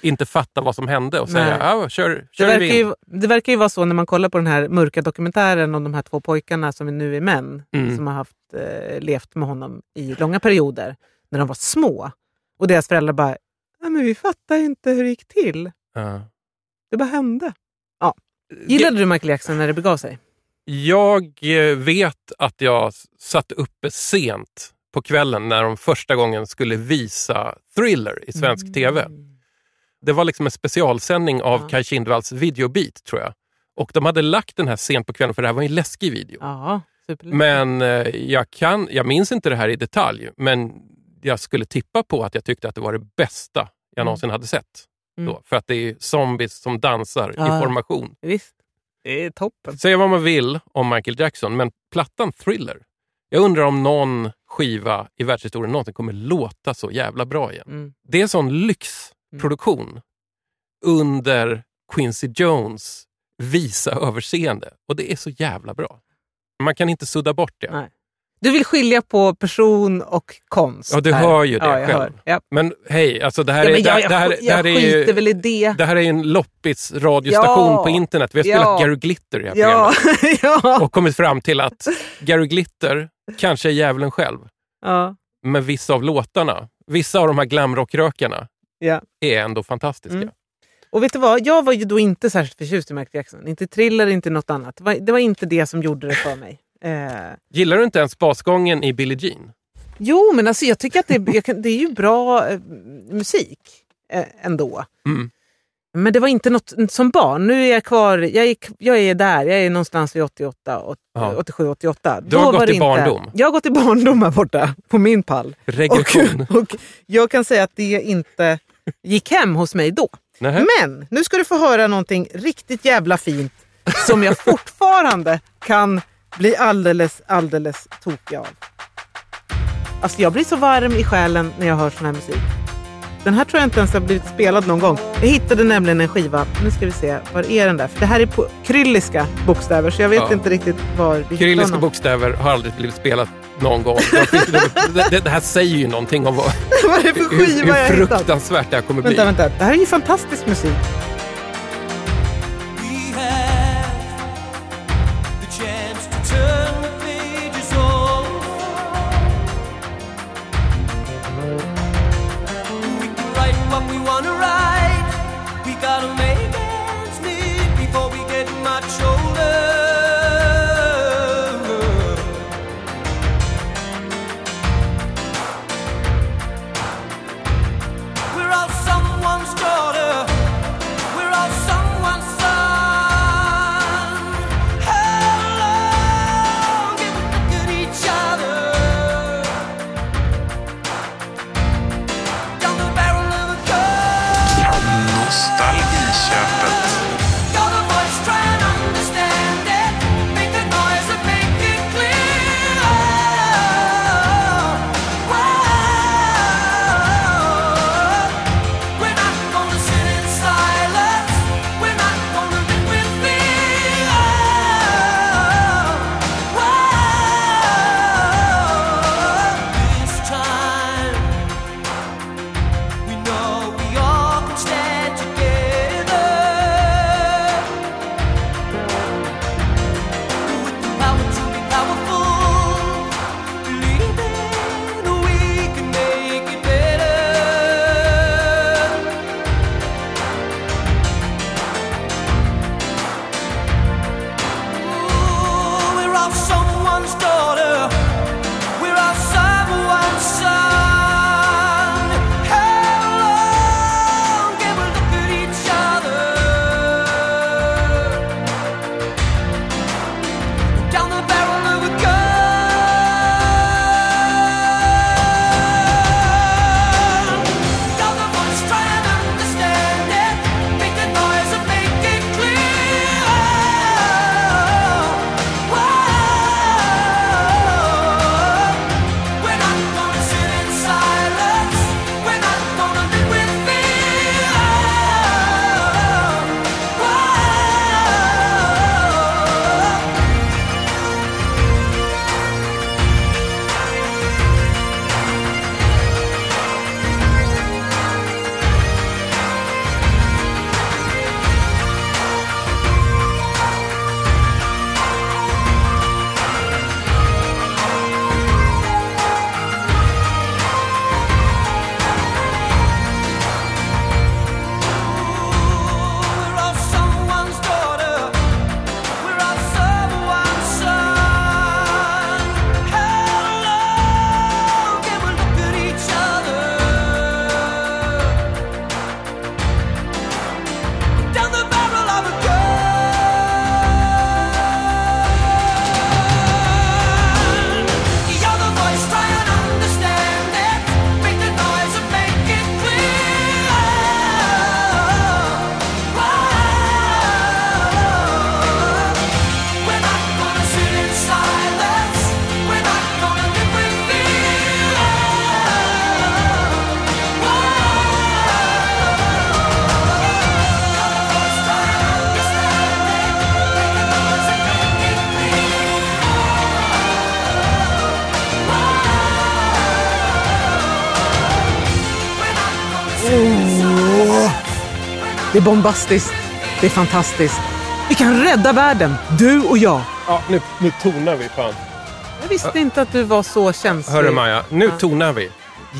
inte fatta vad som hände och säga ja, kör, Det kör verkar, vi in. ju, det verkar ju vara så när man kollar på den här mörka dokumentären om de här två pojkarna som nu är män, Mm. som har haft, eh, levt med honom i långa perioder, när de var små. Och deras föräldrar bara, Nej, men vi fattar inte hur det gick till. Ja. Det bara hände. Ja. Gillade du Michael Jackson när det begav sig? Jag eh, vet att jag satt uppe sent på kvällen när de första gången skulle visa Thriller i svensk tv. Det var liksom en specialsändning av Ja. Kaj Kindvalls videobeat tror jag. Och de hade lagt den här sent på kvällen för det här var en läskig video. Ja. Men eh, jag, kan, jag minns inte det här i detalj, men jag skulle tippa på att jag tyckte att det var det bästa jag Mm. någonsin hade sett. Mm. Då, för att det är zombies som dansar Ja. i formation. Visst, det är toppen. Säga vad man vill om Michael Jackson, men plattan Thriller. Jag undrar om någon skiva i världshistorien någonsin kommer låta så jävla bra igen. Mm. Det är en sån lyxproduktion under Quincy Jones visa överseende. Och det är så jävla bra. Man kan inte sudda bort det. Nej. Du vill skilja på person och konst. Ja, du här. hör ju det ja, själv. Ja. Men hej, alltså det här, Ja, är, jag, jag, det här, jag, det här är ju... väl i det. Det här är en loppis radiostation på internet. Vi har spelat Gary Glitter i det här programmet och kommit fram till att Gary Glitter kanske är djävulen själv. ja. Men vissa av låtarna, vissa av de här glamrockrökarna är ändå fantastiska. Mm. Och vet du vad? Jag var ju då inte särskilt förtjust i Michael Jackson. Inte thriller, inte något annat. Det var, det var inte det som gjorde det för mig. Eh, Gillar du inte ens basgången i Billie Jean? Jo, men alltså jag tycker att det, jag det är ju bra eh, musik eh, ändå. Mm. Men det var inte något som barn. Nu är jag kvar, jag är, jag är där, jag är någonstans vid 88, åt- Ja. 87, 88. Du har Då gått i barndom. Jag har gått i barndom här borta, på min pall. Regression. Och, och jag kan säga att det inte gick hem hos mig då. Nähä. Men nu ska du få höra någonting riktigt jävla fint som jag fortfarande kan bli alldeles, alldeles tokig av. Alltså jag blir så varm i själen när jag hör sån här musik. Den här tror jag inte ens har blivit spelad någon gång. Jag hittade nämligen en skiva. Nu ska vi se, var är den där? För det här är på krylliska bokstäver så jag vet Ja. inte riktigt var vi honom. bokstäver har aldrig blivit spelat någon gång. Jag det, det, här säger ju någonting om vad, Vad är det för hur, skiva jag hur hittat? fruktansvärt det här kommer bli. Vänta, vänta. Det här är ju fantastisk musik. Det är bombastiskt. Det är fantastiskt. Vi kan rädda världen, du och jag. Ja, nu, nu tonar vi fan. Jag visste inte att du var så känslig. Hörru Maja, nu tonar vi.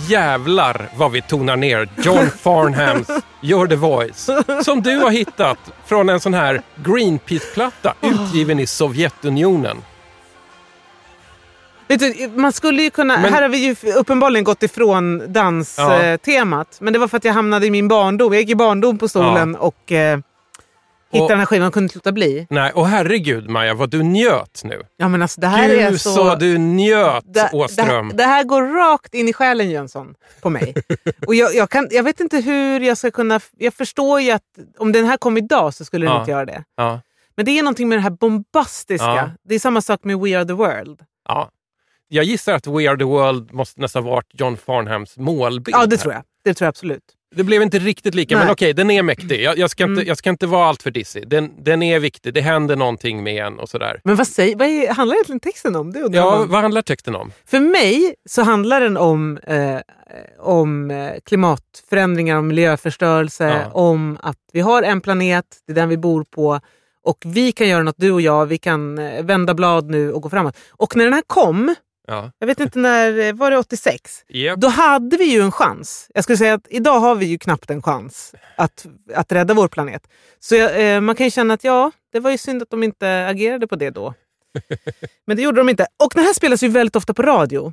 Jävlar vad vi tonar ner John Farnhams You're the Voice. Som du har hittat från en sån här Greenpeace-platta utgiven i Sovjetunionen. Du, man skulle ju kunna, Men- här har vi ju uppenbarligen gått ifrån Ja. danstemat. Men det var för att jag hamnade i min barndom. Jag gick i barndom på stolen och eh, hittade Och- den här skivan och kunde inte låta bli. Nej, och herregud Maja, vad du njöt nu. Ja men alltså det här Gud är så... så... du njöt, det, det, Åström. det här går rakt in i själen Jönsson på mig. och jag, jag, kan, jag vet inte hur jag ska kunna... Jag förstår ju att om den här kom idag så skulle den Ja. inte göra det. Ja, Men det är någonting med det här bombastiska. Ja. Det är samma sak med We Are The World. ja. Jag gissar att We Are The World måste nästan varit John Farnhams målbild. Ja, det tror jag. Det tror jag absolut. Det blev inte riktigt lika, Nej. men okej, den är mäktig. Jag, jag, ska inte, Mm. jag ska inte vara allt för dissig. Den, den är viktig, det händer någonting med en och sådär. Men vad, säger, vad är, handlar egentligen texten om? Det undrar Ja, man. vad handlar texten om? För mig så handlar den om, eh, om eh, klimatförändringar, om miljöförstörelse, Ja. om att vi har en planet, det är den vi bor på och vi kan göra något, du och jag, vi kan eh, vända blad nu och gå framåt. Och när den här kom, Ja. jag vet inte när, eh, var det 86? Japp. Då hade vi ju en chans. Jag skulle säga att idag har vi ju knappt en chans att, att rädda vår planet. Så eh, man kan ju känna att ja, det var ju synd att de inte agerade på det då. Men det gjorde de inte. Och den här spelas ju väldigt ofta på radio.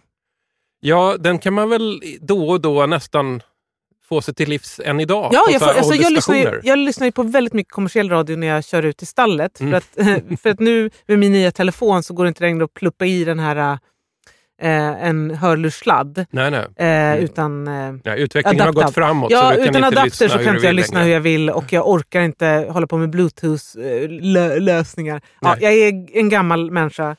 Ja, den kan man väl då och då nästan få sig till livs än idag. Ja, jag, får, alltså, jag, lyssnar ju, jag lyssnar ju på väldigt mycket kommersiell radio när jag kör ut till stallet. Mm. För, att, för att nu med min nya telefon så går det inte längre att pluppa i den här eh, en hörlurssladd. Nej, nej. Eh, Utan eh, Ja, utvecklingen har Adapter. gått framåt. Ja, utan adapter så kan inte jag vill lyssna hur jag vill och jag orkar inte hålla på med bluetooth-lösningar. Ja, Nej. jag är en gammal människa.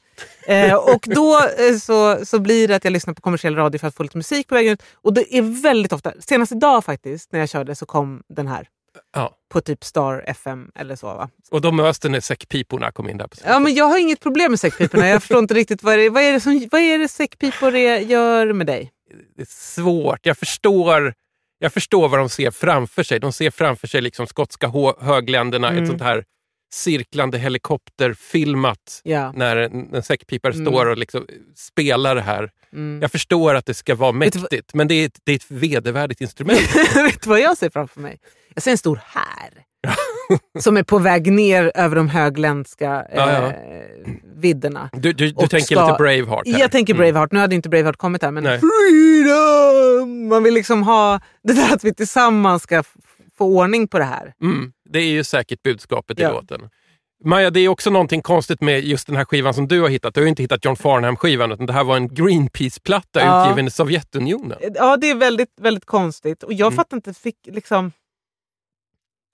Eh, och då eh, så, så blir det att jag lyssnar på kommersiell radio för att få lite musik på vägen ut. Och det är väldigt ofta, senast idag faktiskt, när jag körde så kom den här. Ja. På typ Star FM eller så. Va? Och då möts det när säckpiporna kom in där på Ja, men jag har inget problem med säckpiporna. Jag förstår inte riktigt vad, det, vad, är, det som, vad är det säckpipor är- gör med dig? Det är svårt. Jag förstår, jag förstår vad de ser framför sig. De ser framför sig liksom skotska högländerna, Mm. ett sånt här cirklande helikopterfilmat när en, en säckpipare Mm. står och liksom spelar det här. Mm. Jag förstår att det ska vara vad- mäktigt, men det är, ett, det är ett vedervärdigt instrument. Vet du vad jag ser framför mig? Jag ser en stor här. som är på väg ner över de högländska eh, Ja, ja. vidderna. Du, du, du tänker ska- lite Braveheart här. Jag tänker Mm. Braveheart. Nu hade inte Braveheart kommit här, men Nej. freedom! Man vill liksom ha det där att vi tillsammans ska få ordning på det här. Mm, det är ju säkert budskapet i Ja. låten. Maja, det är också någonting konstigt med just den här skivan som du har hittat. Du har ju inte hittat John Farnham-skivan, utan det här var en Greenpeace-platta Ja. utgiven i Sovjetunionen. Ja, det är väldigt, väldigt konstigt. Och jag Mm. fattar inte, fick liksom...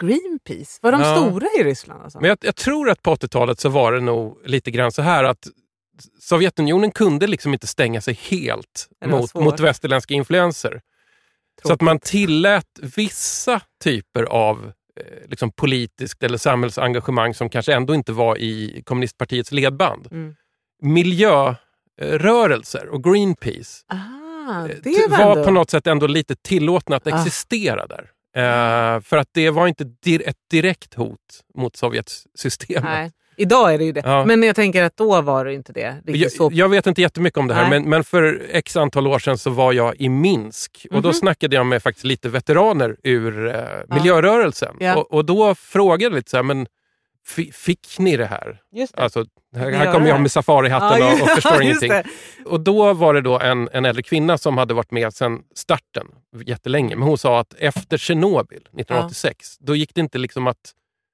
Greenpeace, var de Ja. stora i Ryssland? Alltså? Men jag, jag tror att på 80-talet så var det nog lite grann så här att Sovjetunionen kunde liksom inte stänga sig helt mot, mot västerländska influenser. Så att man tillät vissa typer av liksom politiskt eller samhällsengagemang som kanske ändå inte var i kommunistpartiets ledband. Mm. Miljörörelser och Greenpeace Ah, eh, det var, var på något sätt ändå lite tillåtna att Ah. existera där. Eh, för att det var inte dir- ett direkt hot mot Sovjetsystemet. Nej. Idag är det ju det. Ja. Men jag tänker att då var det inte det. Riktigt Jag, så. jag vet inte jättemycket om det här, men, men för x antal år sedan så var jag i Minsk och då Mhm. snackade jag med faktiskt lite veteraner ur eh, miljörörelsen. Ja. Och, och då frågade jag lite så här, men fi- fick ni det här? Just det. Alltså, här, här kommer jag med safarihatten Ja, och, och förstår ingenting. det. Och då var det då en, en äldre kvinna som hade varit med sedan starten jättelänge. Men hon sa att efter Tjernobyl 1986, då gick det inte liksom att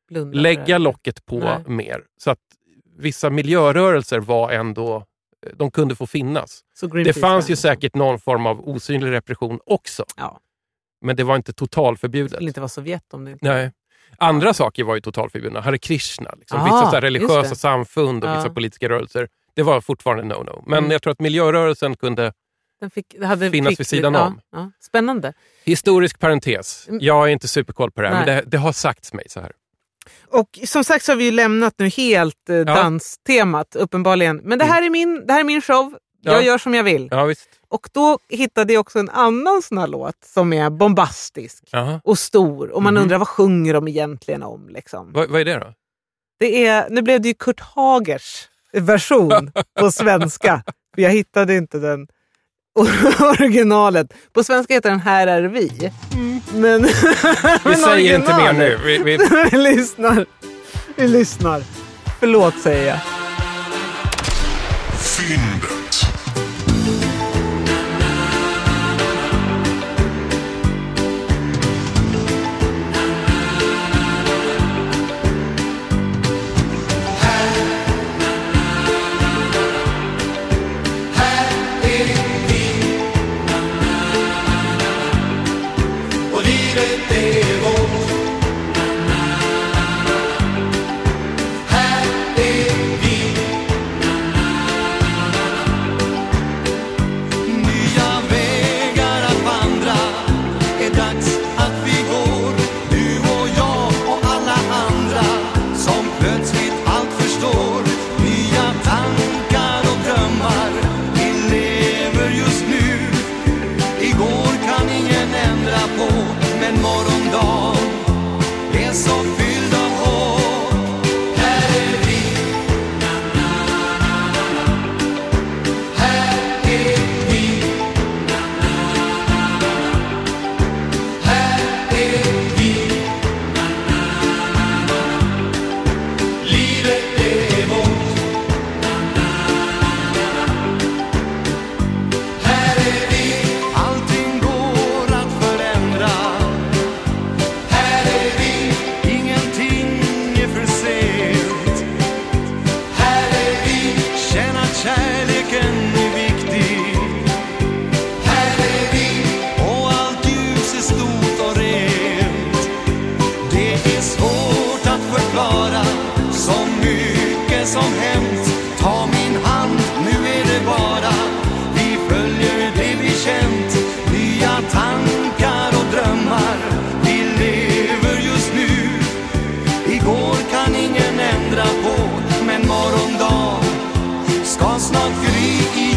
Blunda lägga det. locket på Nej. mer. Så att vissa miljörörelser var ändå, de kunde få finnas. Det fanns ju säkert någon form av osynlig repression också. Ja. Men det var inte Det totalförbjudet. skulle inte vara Sovjet om det inte... Nej. Andra saker var ju totalförbjudna. Hare Krishna, liksom. Ah, vissa så just religiösa det. samfund och Ja. vissa politiska rörelser. Det var fortfarande no-no. Men Mm. jag tror att miljörörelsen kunde Den fick, det hade Finnas fick, vid sidan ja, om. Ja. Spännande. Historisk parentes. Mm. Jag är inte superkoll på det här, men Nej. det, det har sagts mig så här. Och som sagt så har vi ju lämnat nu helt eh, danstemat uppenbarligen. Men det här är min, det här är min show. Jag Mm. Ja. gör som jag vill. Ja, visst. Och då hittade jag också en annan sån här låt som är bombastisk Jaha. och stor. Och man Mhm. undrar vad sjunger de egentligen om? Liksom. Vad, vad är det då? Det är, nu blev det ju Kurt Hagers version på svenska. Jag hittade inte den originalet. På svenska heter den Här är vi. Men, Vi men säger inte mer nu. Vi, vi, vi lyssnar. Vi lyssnar. Förlåt säger jag. Fyndet.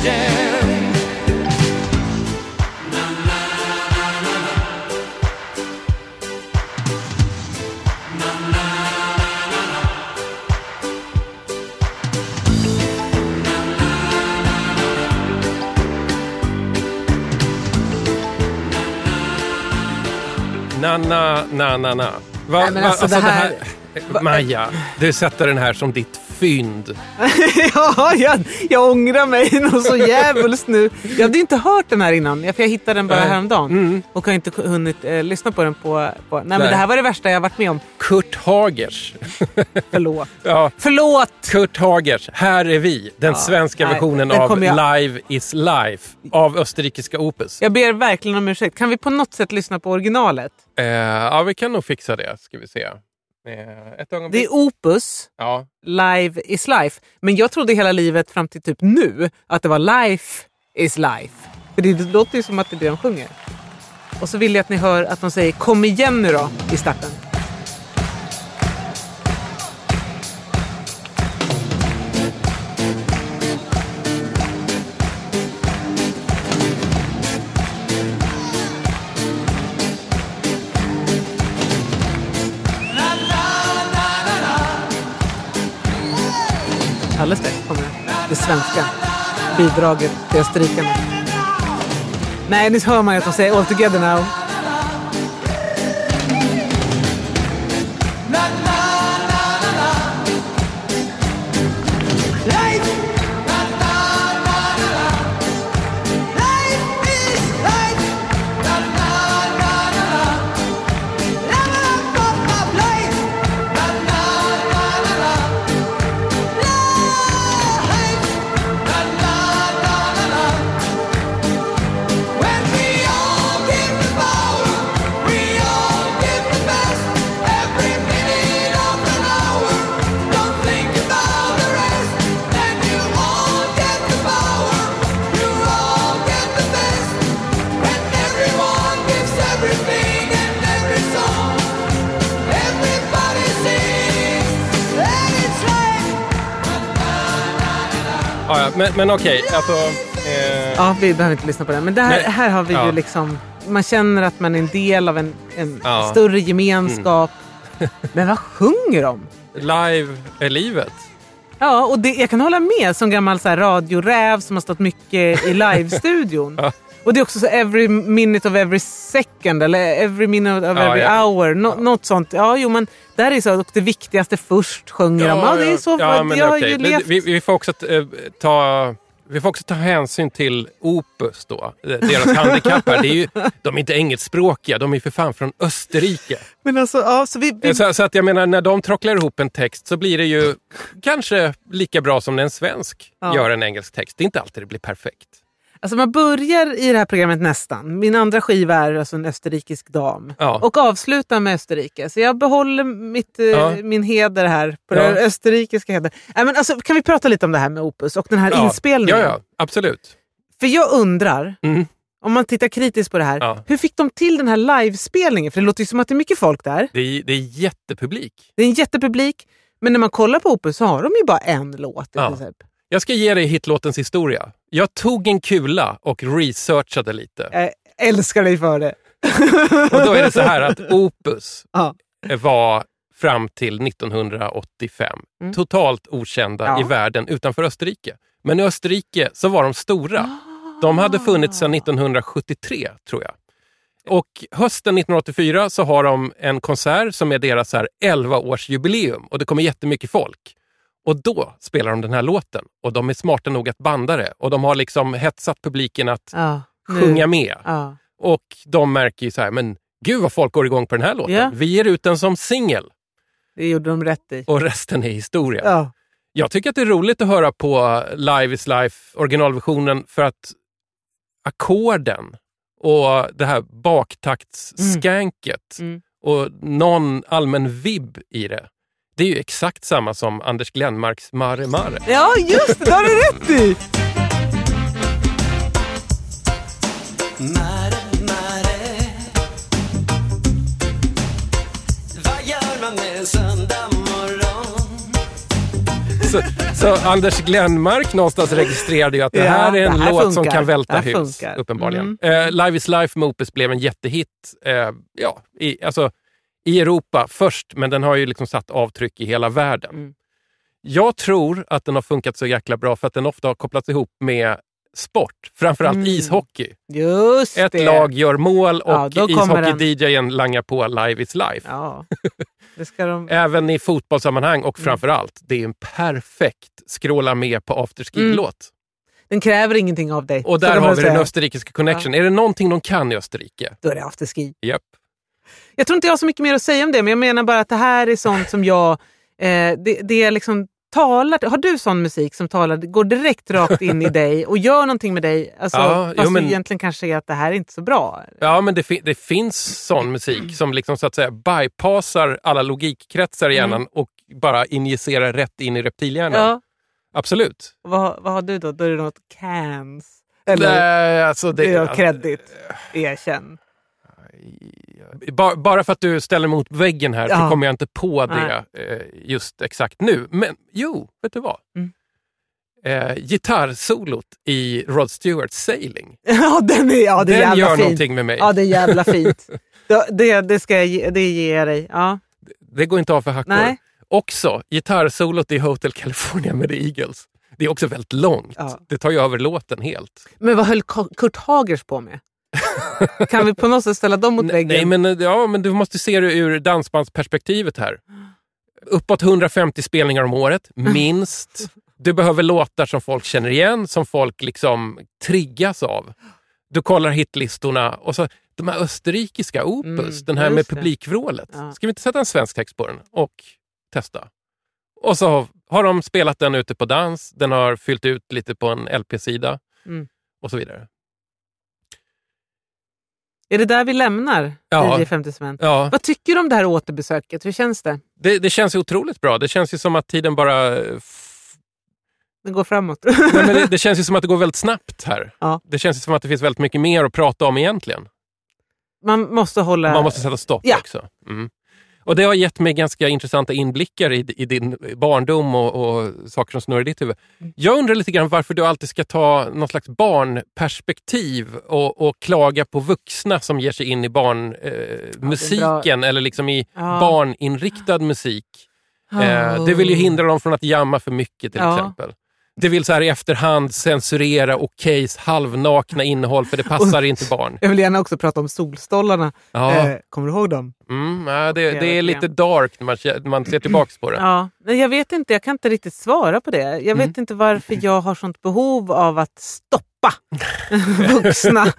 Jam. Na, na, na, na, na. Va, Nej, men alltså, det här- Maja, du sätter den här som ditt fynd. ja, jag, jag ångrar mig något så jävligt nu. Jag hade inte hört den här innan, för jag hittade den bara Nej. häromdagen. Och har inte hunnit eh, lyssna på den på... på nej, men Nej. det här var det värsta jag varit med om. Kurt Hagers. Förlåt. Ja, Förlåt! Kurt Hagers, Här är vi. Den svenska nej, versionen av jag- Live is Life av österrikiska Opus. Jag ber verkligen om ursäkt. Kan vi på något sätt lyssna på originalet? Eh, ja, vi kan nog fixa det. Ska vi se. Eh, ett ögonblick. Det är Opus, Ja. Live is life. Men jag trodde hela livet fram till typ nu att det var Life is life. För det låter ju som att det är det de sjunger. Och så vill jag att ni hör att de säger kom igen nu då i starten. Det svenska bidraget till österrikarna. Nej, nu hör man ju att de säger all together now. Men men okej, alltså... Eh, Ja, vi behöver inte lyssna på den. Men det här, Nej. här har vi Ja. ju liksom... Man känner att man är en del av en, en Ja. Mm. större gemenskap. Men vad sjunger de? live är livet. Ja, och det, jag kan hålla med som gammal så här, radioräv som har stått mycket i livestudion. Ja. Och det är också så every minute of every second eller every minute of Ja, every ja. hour. No, Något sånt. Ja, jo, men där är så. Och det viktigaste först sjunger de. Ja, det är så. ja, men jag ju Men vi, vi, får också eh, ta, vi får också ta hänsyn till Opus då. Eh, Deras handikapp här. Det är ju, de är inte engelskspråkiga, de är för fan från Österrike. Men alltså, ja, så vi, vi, Så, så att jag menar, när de trocklar ihop en text så blir det ju kanske lika bra som när en svensk Ja. gör en engelsk text. Det är inte alltid det blir perfekt. Alltså man börjar i det här programmet nästan. Min andra skiva är alltså en österrikisk dam. Ja. Och avslutar med Österrike. Så jag behåller mitt, eh, Ja. min heder här. På Ja. den österrikiska heder. Nej, men alltså, kan vi prata lite om det här med Opus och den här Ja. inspelningen? Ja, ja, absolut. För jag undrar, Mm. om man tittar kritiskt på det här. Hur fick de till den här livespelningen? För det låter ju som att det är mycket folk där. Det är, det är jättepublik. Det är en jättepublik. Men när man kollar på Opus så har de ju bara en låt i princip. Jag ska ge dig hitlåtens historia. Jag tog en kula och researchade lite. Jag älskar dig för det. Och då är det så här att Opus Ja. var fram till 1985 Mm. totalt okända Ja. i världen utanför Österrike. Men i Österrike så var de stora. De hade funnits sedan 1973 tror jag. Och hösten 1984 så har de en konsert som är deras så här 11-årsjubileum och det kommer jättemycket folk. Och då spelar de den här låten och de är smarta nog att banda det och de har liksom hetsat publiken att Ja, sjunga med. Ja. Och de märker ju så här, men gud vad folk går igång på den här låten. Ja. Vi ger ut den som singel Det gjorde de rätt i. och resten är historia. Ja. Jag tycker att det är roligt att höra på Live is Life originalversionen för att ackorden och det här baktaktsskanket Mm. och någon allmän vibb i det. Det är ju exakt samma som Anders Glenmarks Mare Mare. Ja, just det! Det har du rätt i! Mare, mare Vad gör man en söndag morgon? så, så Anders Glenmark någonstans registrerade ju att det Ja, här är en här låt som funkar. kan välta hus, funkar. uppenbarligen. Mm. Eh, Live is Life med Opus blev en jättehit eh, ja, i, alltså, i Europa först, men den har ju liksom satt avtryck i hela världen. Mm. Jag tror att den har funkat så jäkla bra för att den ofta har kopplats ihop med sport, framförallt Mm. ishockey. Just Ett det. lag gör mål Ja, och den. ishockey-DJn langar på Live is Life. Ja, de... Även i fotbollssammanhang och Mm. framförallt, det är en perfekt skråla med på afterski-låt. Den kräver ingenting av dig. Och där har vi den säga. österrikiska connection. Är det någonting de kan i Österrike? Då är det afterski. Japp. Jag tror inte jag har så mycket mer att säga om det, men jag menar bara att det här är sånt som jag... Eh, det, det är liksom talar... Har du sån musik som talar, går direkt rakt in i dig och gör någonting med dig? Alltså, Ja, fast jo, men- du egentligen kanske är att det här är inte så bra. Ja, men det, fi- det finns sån musik som liksom så att säga bypassar alla logikkretsar i hjärnan och bara injicerar rätt in i reptilhjärnan. Ja. Absolut. Vad, vad har du då? Då är det något cans. Eller Nej, alltså det, det är något kreddigt. Erkänn. Ba- Bara för att du ställer mot väggen här så Ja. kommer jag inte på det eh, just exakt nu. Men jo, vet du vad? Mm. Eh, gitarrsolot i Rod Stewarts Sailing. Ja, den är, ja, det är Den jävla gör fint. någonting med mig. Ja, det är jävla fint. det, det, det, ska jag, ge- det ger jag dig. Ja. Det går inte av för hackor. Nej. Också gitarrsolot i Hotel California med The Eagles. Det är också väldigt långt. Ja. Det tar ju över låten helt. Men vad höll Kurt Hagers på med? kan vi på något sätt ställa dem mot väggen? nej, men, eh, ja, men du måste se det ur dansbandsperspektivet här. Uppåt 150 spelningar om året, minst. Du behöver låtar som folk känner igen, som folk liksom triggas av. Du kollar hitlistorna och så de här österrikiska opus, Mm, den här med publikvrålet. Ja. Ska vi inte sätta en svensk text på den och testa? Och så har de spelat den ute på dans, den har fyllt ut lite på en LP-sida Mm. och så vidare. Är det där vi lämnar Ja. i 50 cement? Ja, Vad tycker du om det här återbesöket? Hur känns det? det, det känns ju otroligt bra. Det känns ju som att tiden bara eh, Det går framåt. Nej, men det, det känns ju som att det går väldigt snabbt här. Ja. Det känns ju som att det finns väldigt mycket mer att prata om egentligen. Man måste hålla... Man måste sätta stopp Ja. också. Mm. Och Det har gett mig ganska intressanta inblickar i, i din barndom och, och saker som snurrar i ditt huvud. Jag undrar lite grann varför du alltid ska ta någon slags barnperspektiv och, och klaga på vuxna som ger sig in i barnmusiken eh, eller liksom i Ja. barninriktad musik. Eh, Oh. det vill ju hindra dem från att jamma för mycket till Ja. exempel. Det vill så här i efterhand censurera Okeis halvnakna innehåll för det passar inte barn. Jag vill gärna också prata om solstolarna. Ja. Eh, kommer du ihåg dem? Mm, ja, det, det är lite dark när man, när man ser tillbaka på det. Ja, men jag vet inte, jag kan inte riktigt svara på det. Jag vet Mm. inte varför jag har sånt behov av att stoppa vuxna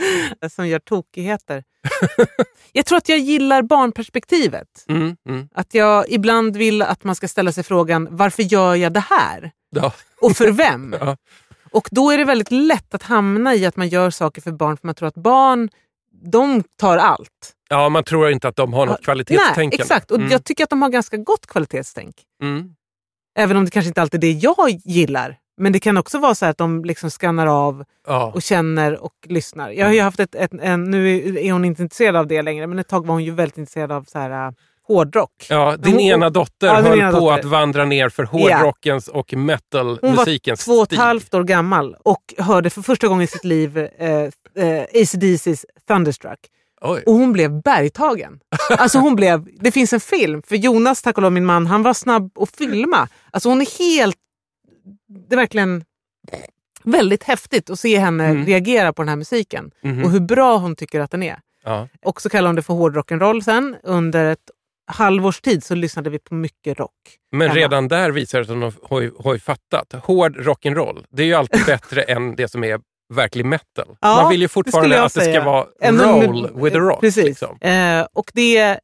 som gör tokigheter. Jag tror att jag gillar barnperspektivet. Mm, mm, Att jag ibland vill att man ska ställa sig frågan, varför gör jag det här? ja. Och för vem? Ja. Och då är det väldigt lätt att hamna i att man gör saker för barn för man tror att barn, de tar allt. ja, man tror inte att de har något Nej, kvalitetstänkande. exakt. Och Mm, jag tycker att de har ganska gott kvalitetstänk. mm. Även om det kanske inte alltid är det jag gillar. Men det kan också vara så att de liksom skannar av Ja. och känner och lyssnar. Jag har ju haft ett, ett, en, nu är hon inte intresserad av det längre, men ett tag var hon ju väldigt intresserad av så här, uh, hårdrock. Ja, din Hon- ena dotter Ja, höll ena på dotter. att vandra ner för hårdrockens och Hon var metalmusikens två och ett stig. halvt år gammal och hörde för första gången i sitt liv eh, eh, ACDC's Thunderstruck. Oj. Och hon blev bergtagen. Alltså hon blev, det finns en film, för Jonas, tack och lov min man, han var snabb att filma. Alltså hon är helt... Det är verkligen väldigt häftigt att se henne Mm. reagera på den här musiken. Mhm. Och hur bra hon tycker att den är. Ja. Och så kallar hon det för hårdrock'n'roll sen. Under ett halvårs tid så lyssnade vi på mycket rock. Men Hemma. redan där visar det att de har, har fattat. Hård rock'n'roll, det är ju alltid bättre än det som är verklig metal. Ja, Man vill ju fortfarande att det ska säga. vara Ändå roll med- with a rock. Precis. Liksom. Eh, och det, eh,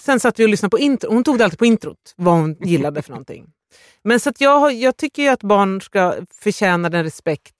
sen satt vi och lyssnade på intro. Hon tog det alltid på introt, vad hon gillade för någonting. Men så jag, jag tycker ju att barn ska förtjäna den respekt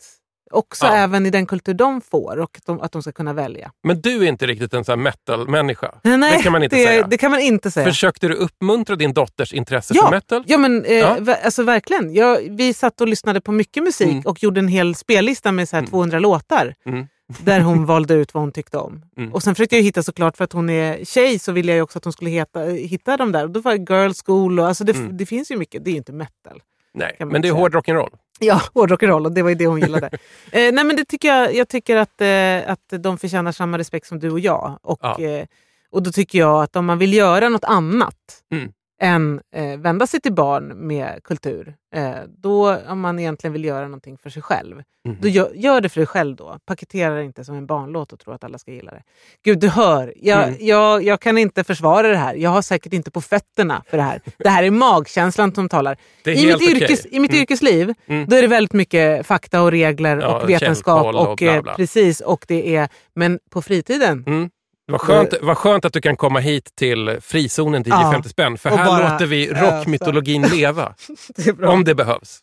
också Ja. även i den kultur de får och att de, att de ska kunna välja. Men du är inte riktigt en sån metal-människa. Nej, det kan man inte det, säga. Det kan man inte säga. Försökte du uppmuntra din dotters intresse Ja. för metal? Ja, men, eh, Ja. Alltså, verkligen. Jag, vi satt och lyssnade på mycket musik Mm. och gjorde en hel spellista med så här 200 låtar. Mm. Där hon valde ut vad hon tyckte om. Mm. Och Sen försökte jag hitta såklart, för att hon är tjej så ville jag också att hon skulle heta, hitta dem där. Och då var det girl school och alltså det, Mm. det finns ju mycket, det är ju inte metal. Nej, men det är hård rock'n'roll. Ja, hård rock'n'roll och det var ju det hon gillade. eh, nej men det tycker jag, jag tycker att, eh, att de förtjänar samma respekt som du och jag. Och, Ja. eh, och då tycker jag att om man vill göra något annat Mm. Än eh, vända sig till barn med kultur, eh, då om man egentligen vill göra någonting för sig själv, Mhm. då gör, gör det för dig själv då. Paketera det inte som en barnlåt och tro att alla ska gilla det. Gud, du hör, jag, Mm. jag, jag kan inte försvara det här. Jag har säkert inte på fötterna för det här. Det här är magkänslan som talar. I mitt, yrkes, I mitt Mm. yrkesliv Mm. då är det väldigt mycket fakta och regler Ja, och vetenskap. och och, bla, eh, bla. Precis, och det är, men på fritiden, Mm. Vad skönt, vad skönt att du kan komma hit till frizonen DJ Ja, 50 spänn. För och här bara låter vi rockmytologin leva. det om det behövs.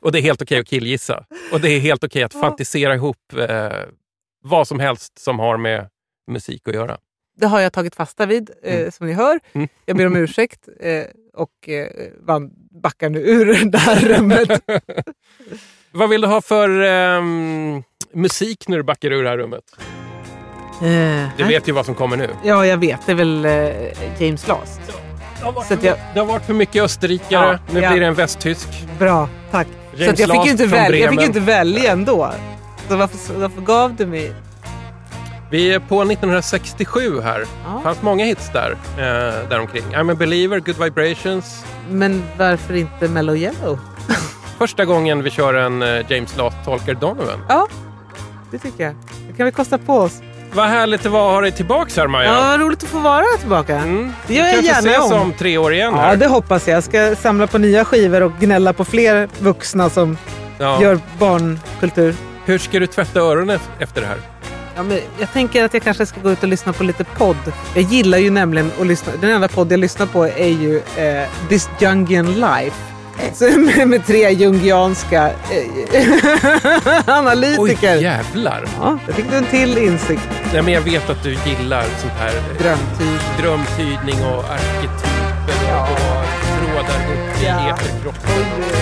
Och det är helt okej att killgissa. Och det är helt okej att fantisera ihop eh, vad som helst som har med musik att göra. Det har jag tagit fasta vid, eh, Mm. som ni hör. Mm. Jag ber om ursäkt eh, och eh, backar nu ur det här rummet. Vad vill du ha för ehm, musik när du backar ur det här rummet? Eh, Du vet ju vad som kommer nu. Ja, jag vet. Det är väl eh, James Last. Det har varit, Så att för, jag- det har varit för mycket österrikare. Ja, nu ja. blir det en västtysk. Bra, tack. så James att jag, fick ju inte välja, jag fick ju inte välja ändå. Så varför, varför gav du mig? Vi är på 1967 här. Det Ja. fanns många hits där, eh, däromkring. I'm a believer, Good Vibrations. Men varför inte Mellow Yellow? Första gången vi kör en eh, James Last tolkar Donovan. Ja, det tycker jag. Det kan vi kosta på oss. Vad härligt det var att ha dig tillbaks här Maja. Ja, roligt att få vara tillbaka. Mm. Det gör jag Kanske gärna ses om. om tre år igen Ja, här. det hoppas jag. Jag ska samla på nya skivor och gnälla på fler vuxna som Ja. gör barnkultur. Hur ska du tvätta öronen efter det här? Ja, men jag tänker att jag kanske ska gå ut och lyssna på lite podd. Jag gillar ju nämligen att lyssna. Den enda podd jag lyssnar på är ju eh, This Jungian Life. Så med, med tre jungianska eh, analytiker. Oj, jävlar. Ja, där fick du en till insikt. Ja, men jag vet att du gillar sånt här. Eh, Drömtyd. Drömtydning och arketyper ja. och trådar upp i ja. eterkroppen.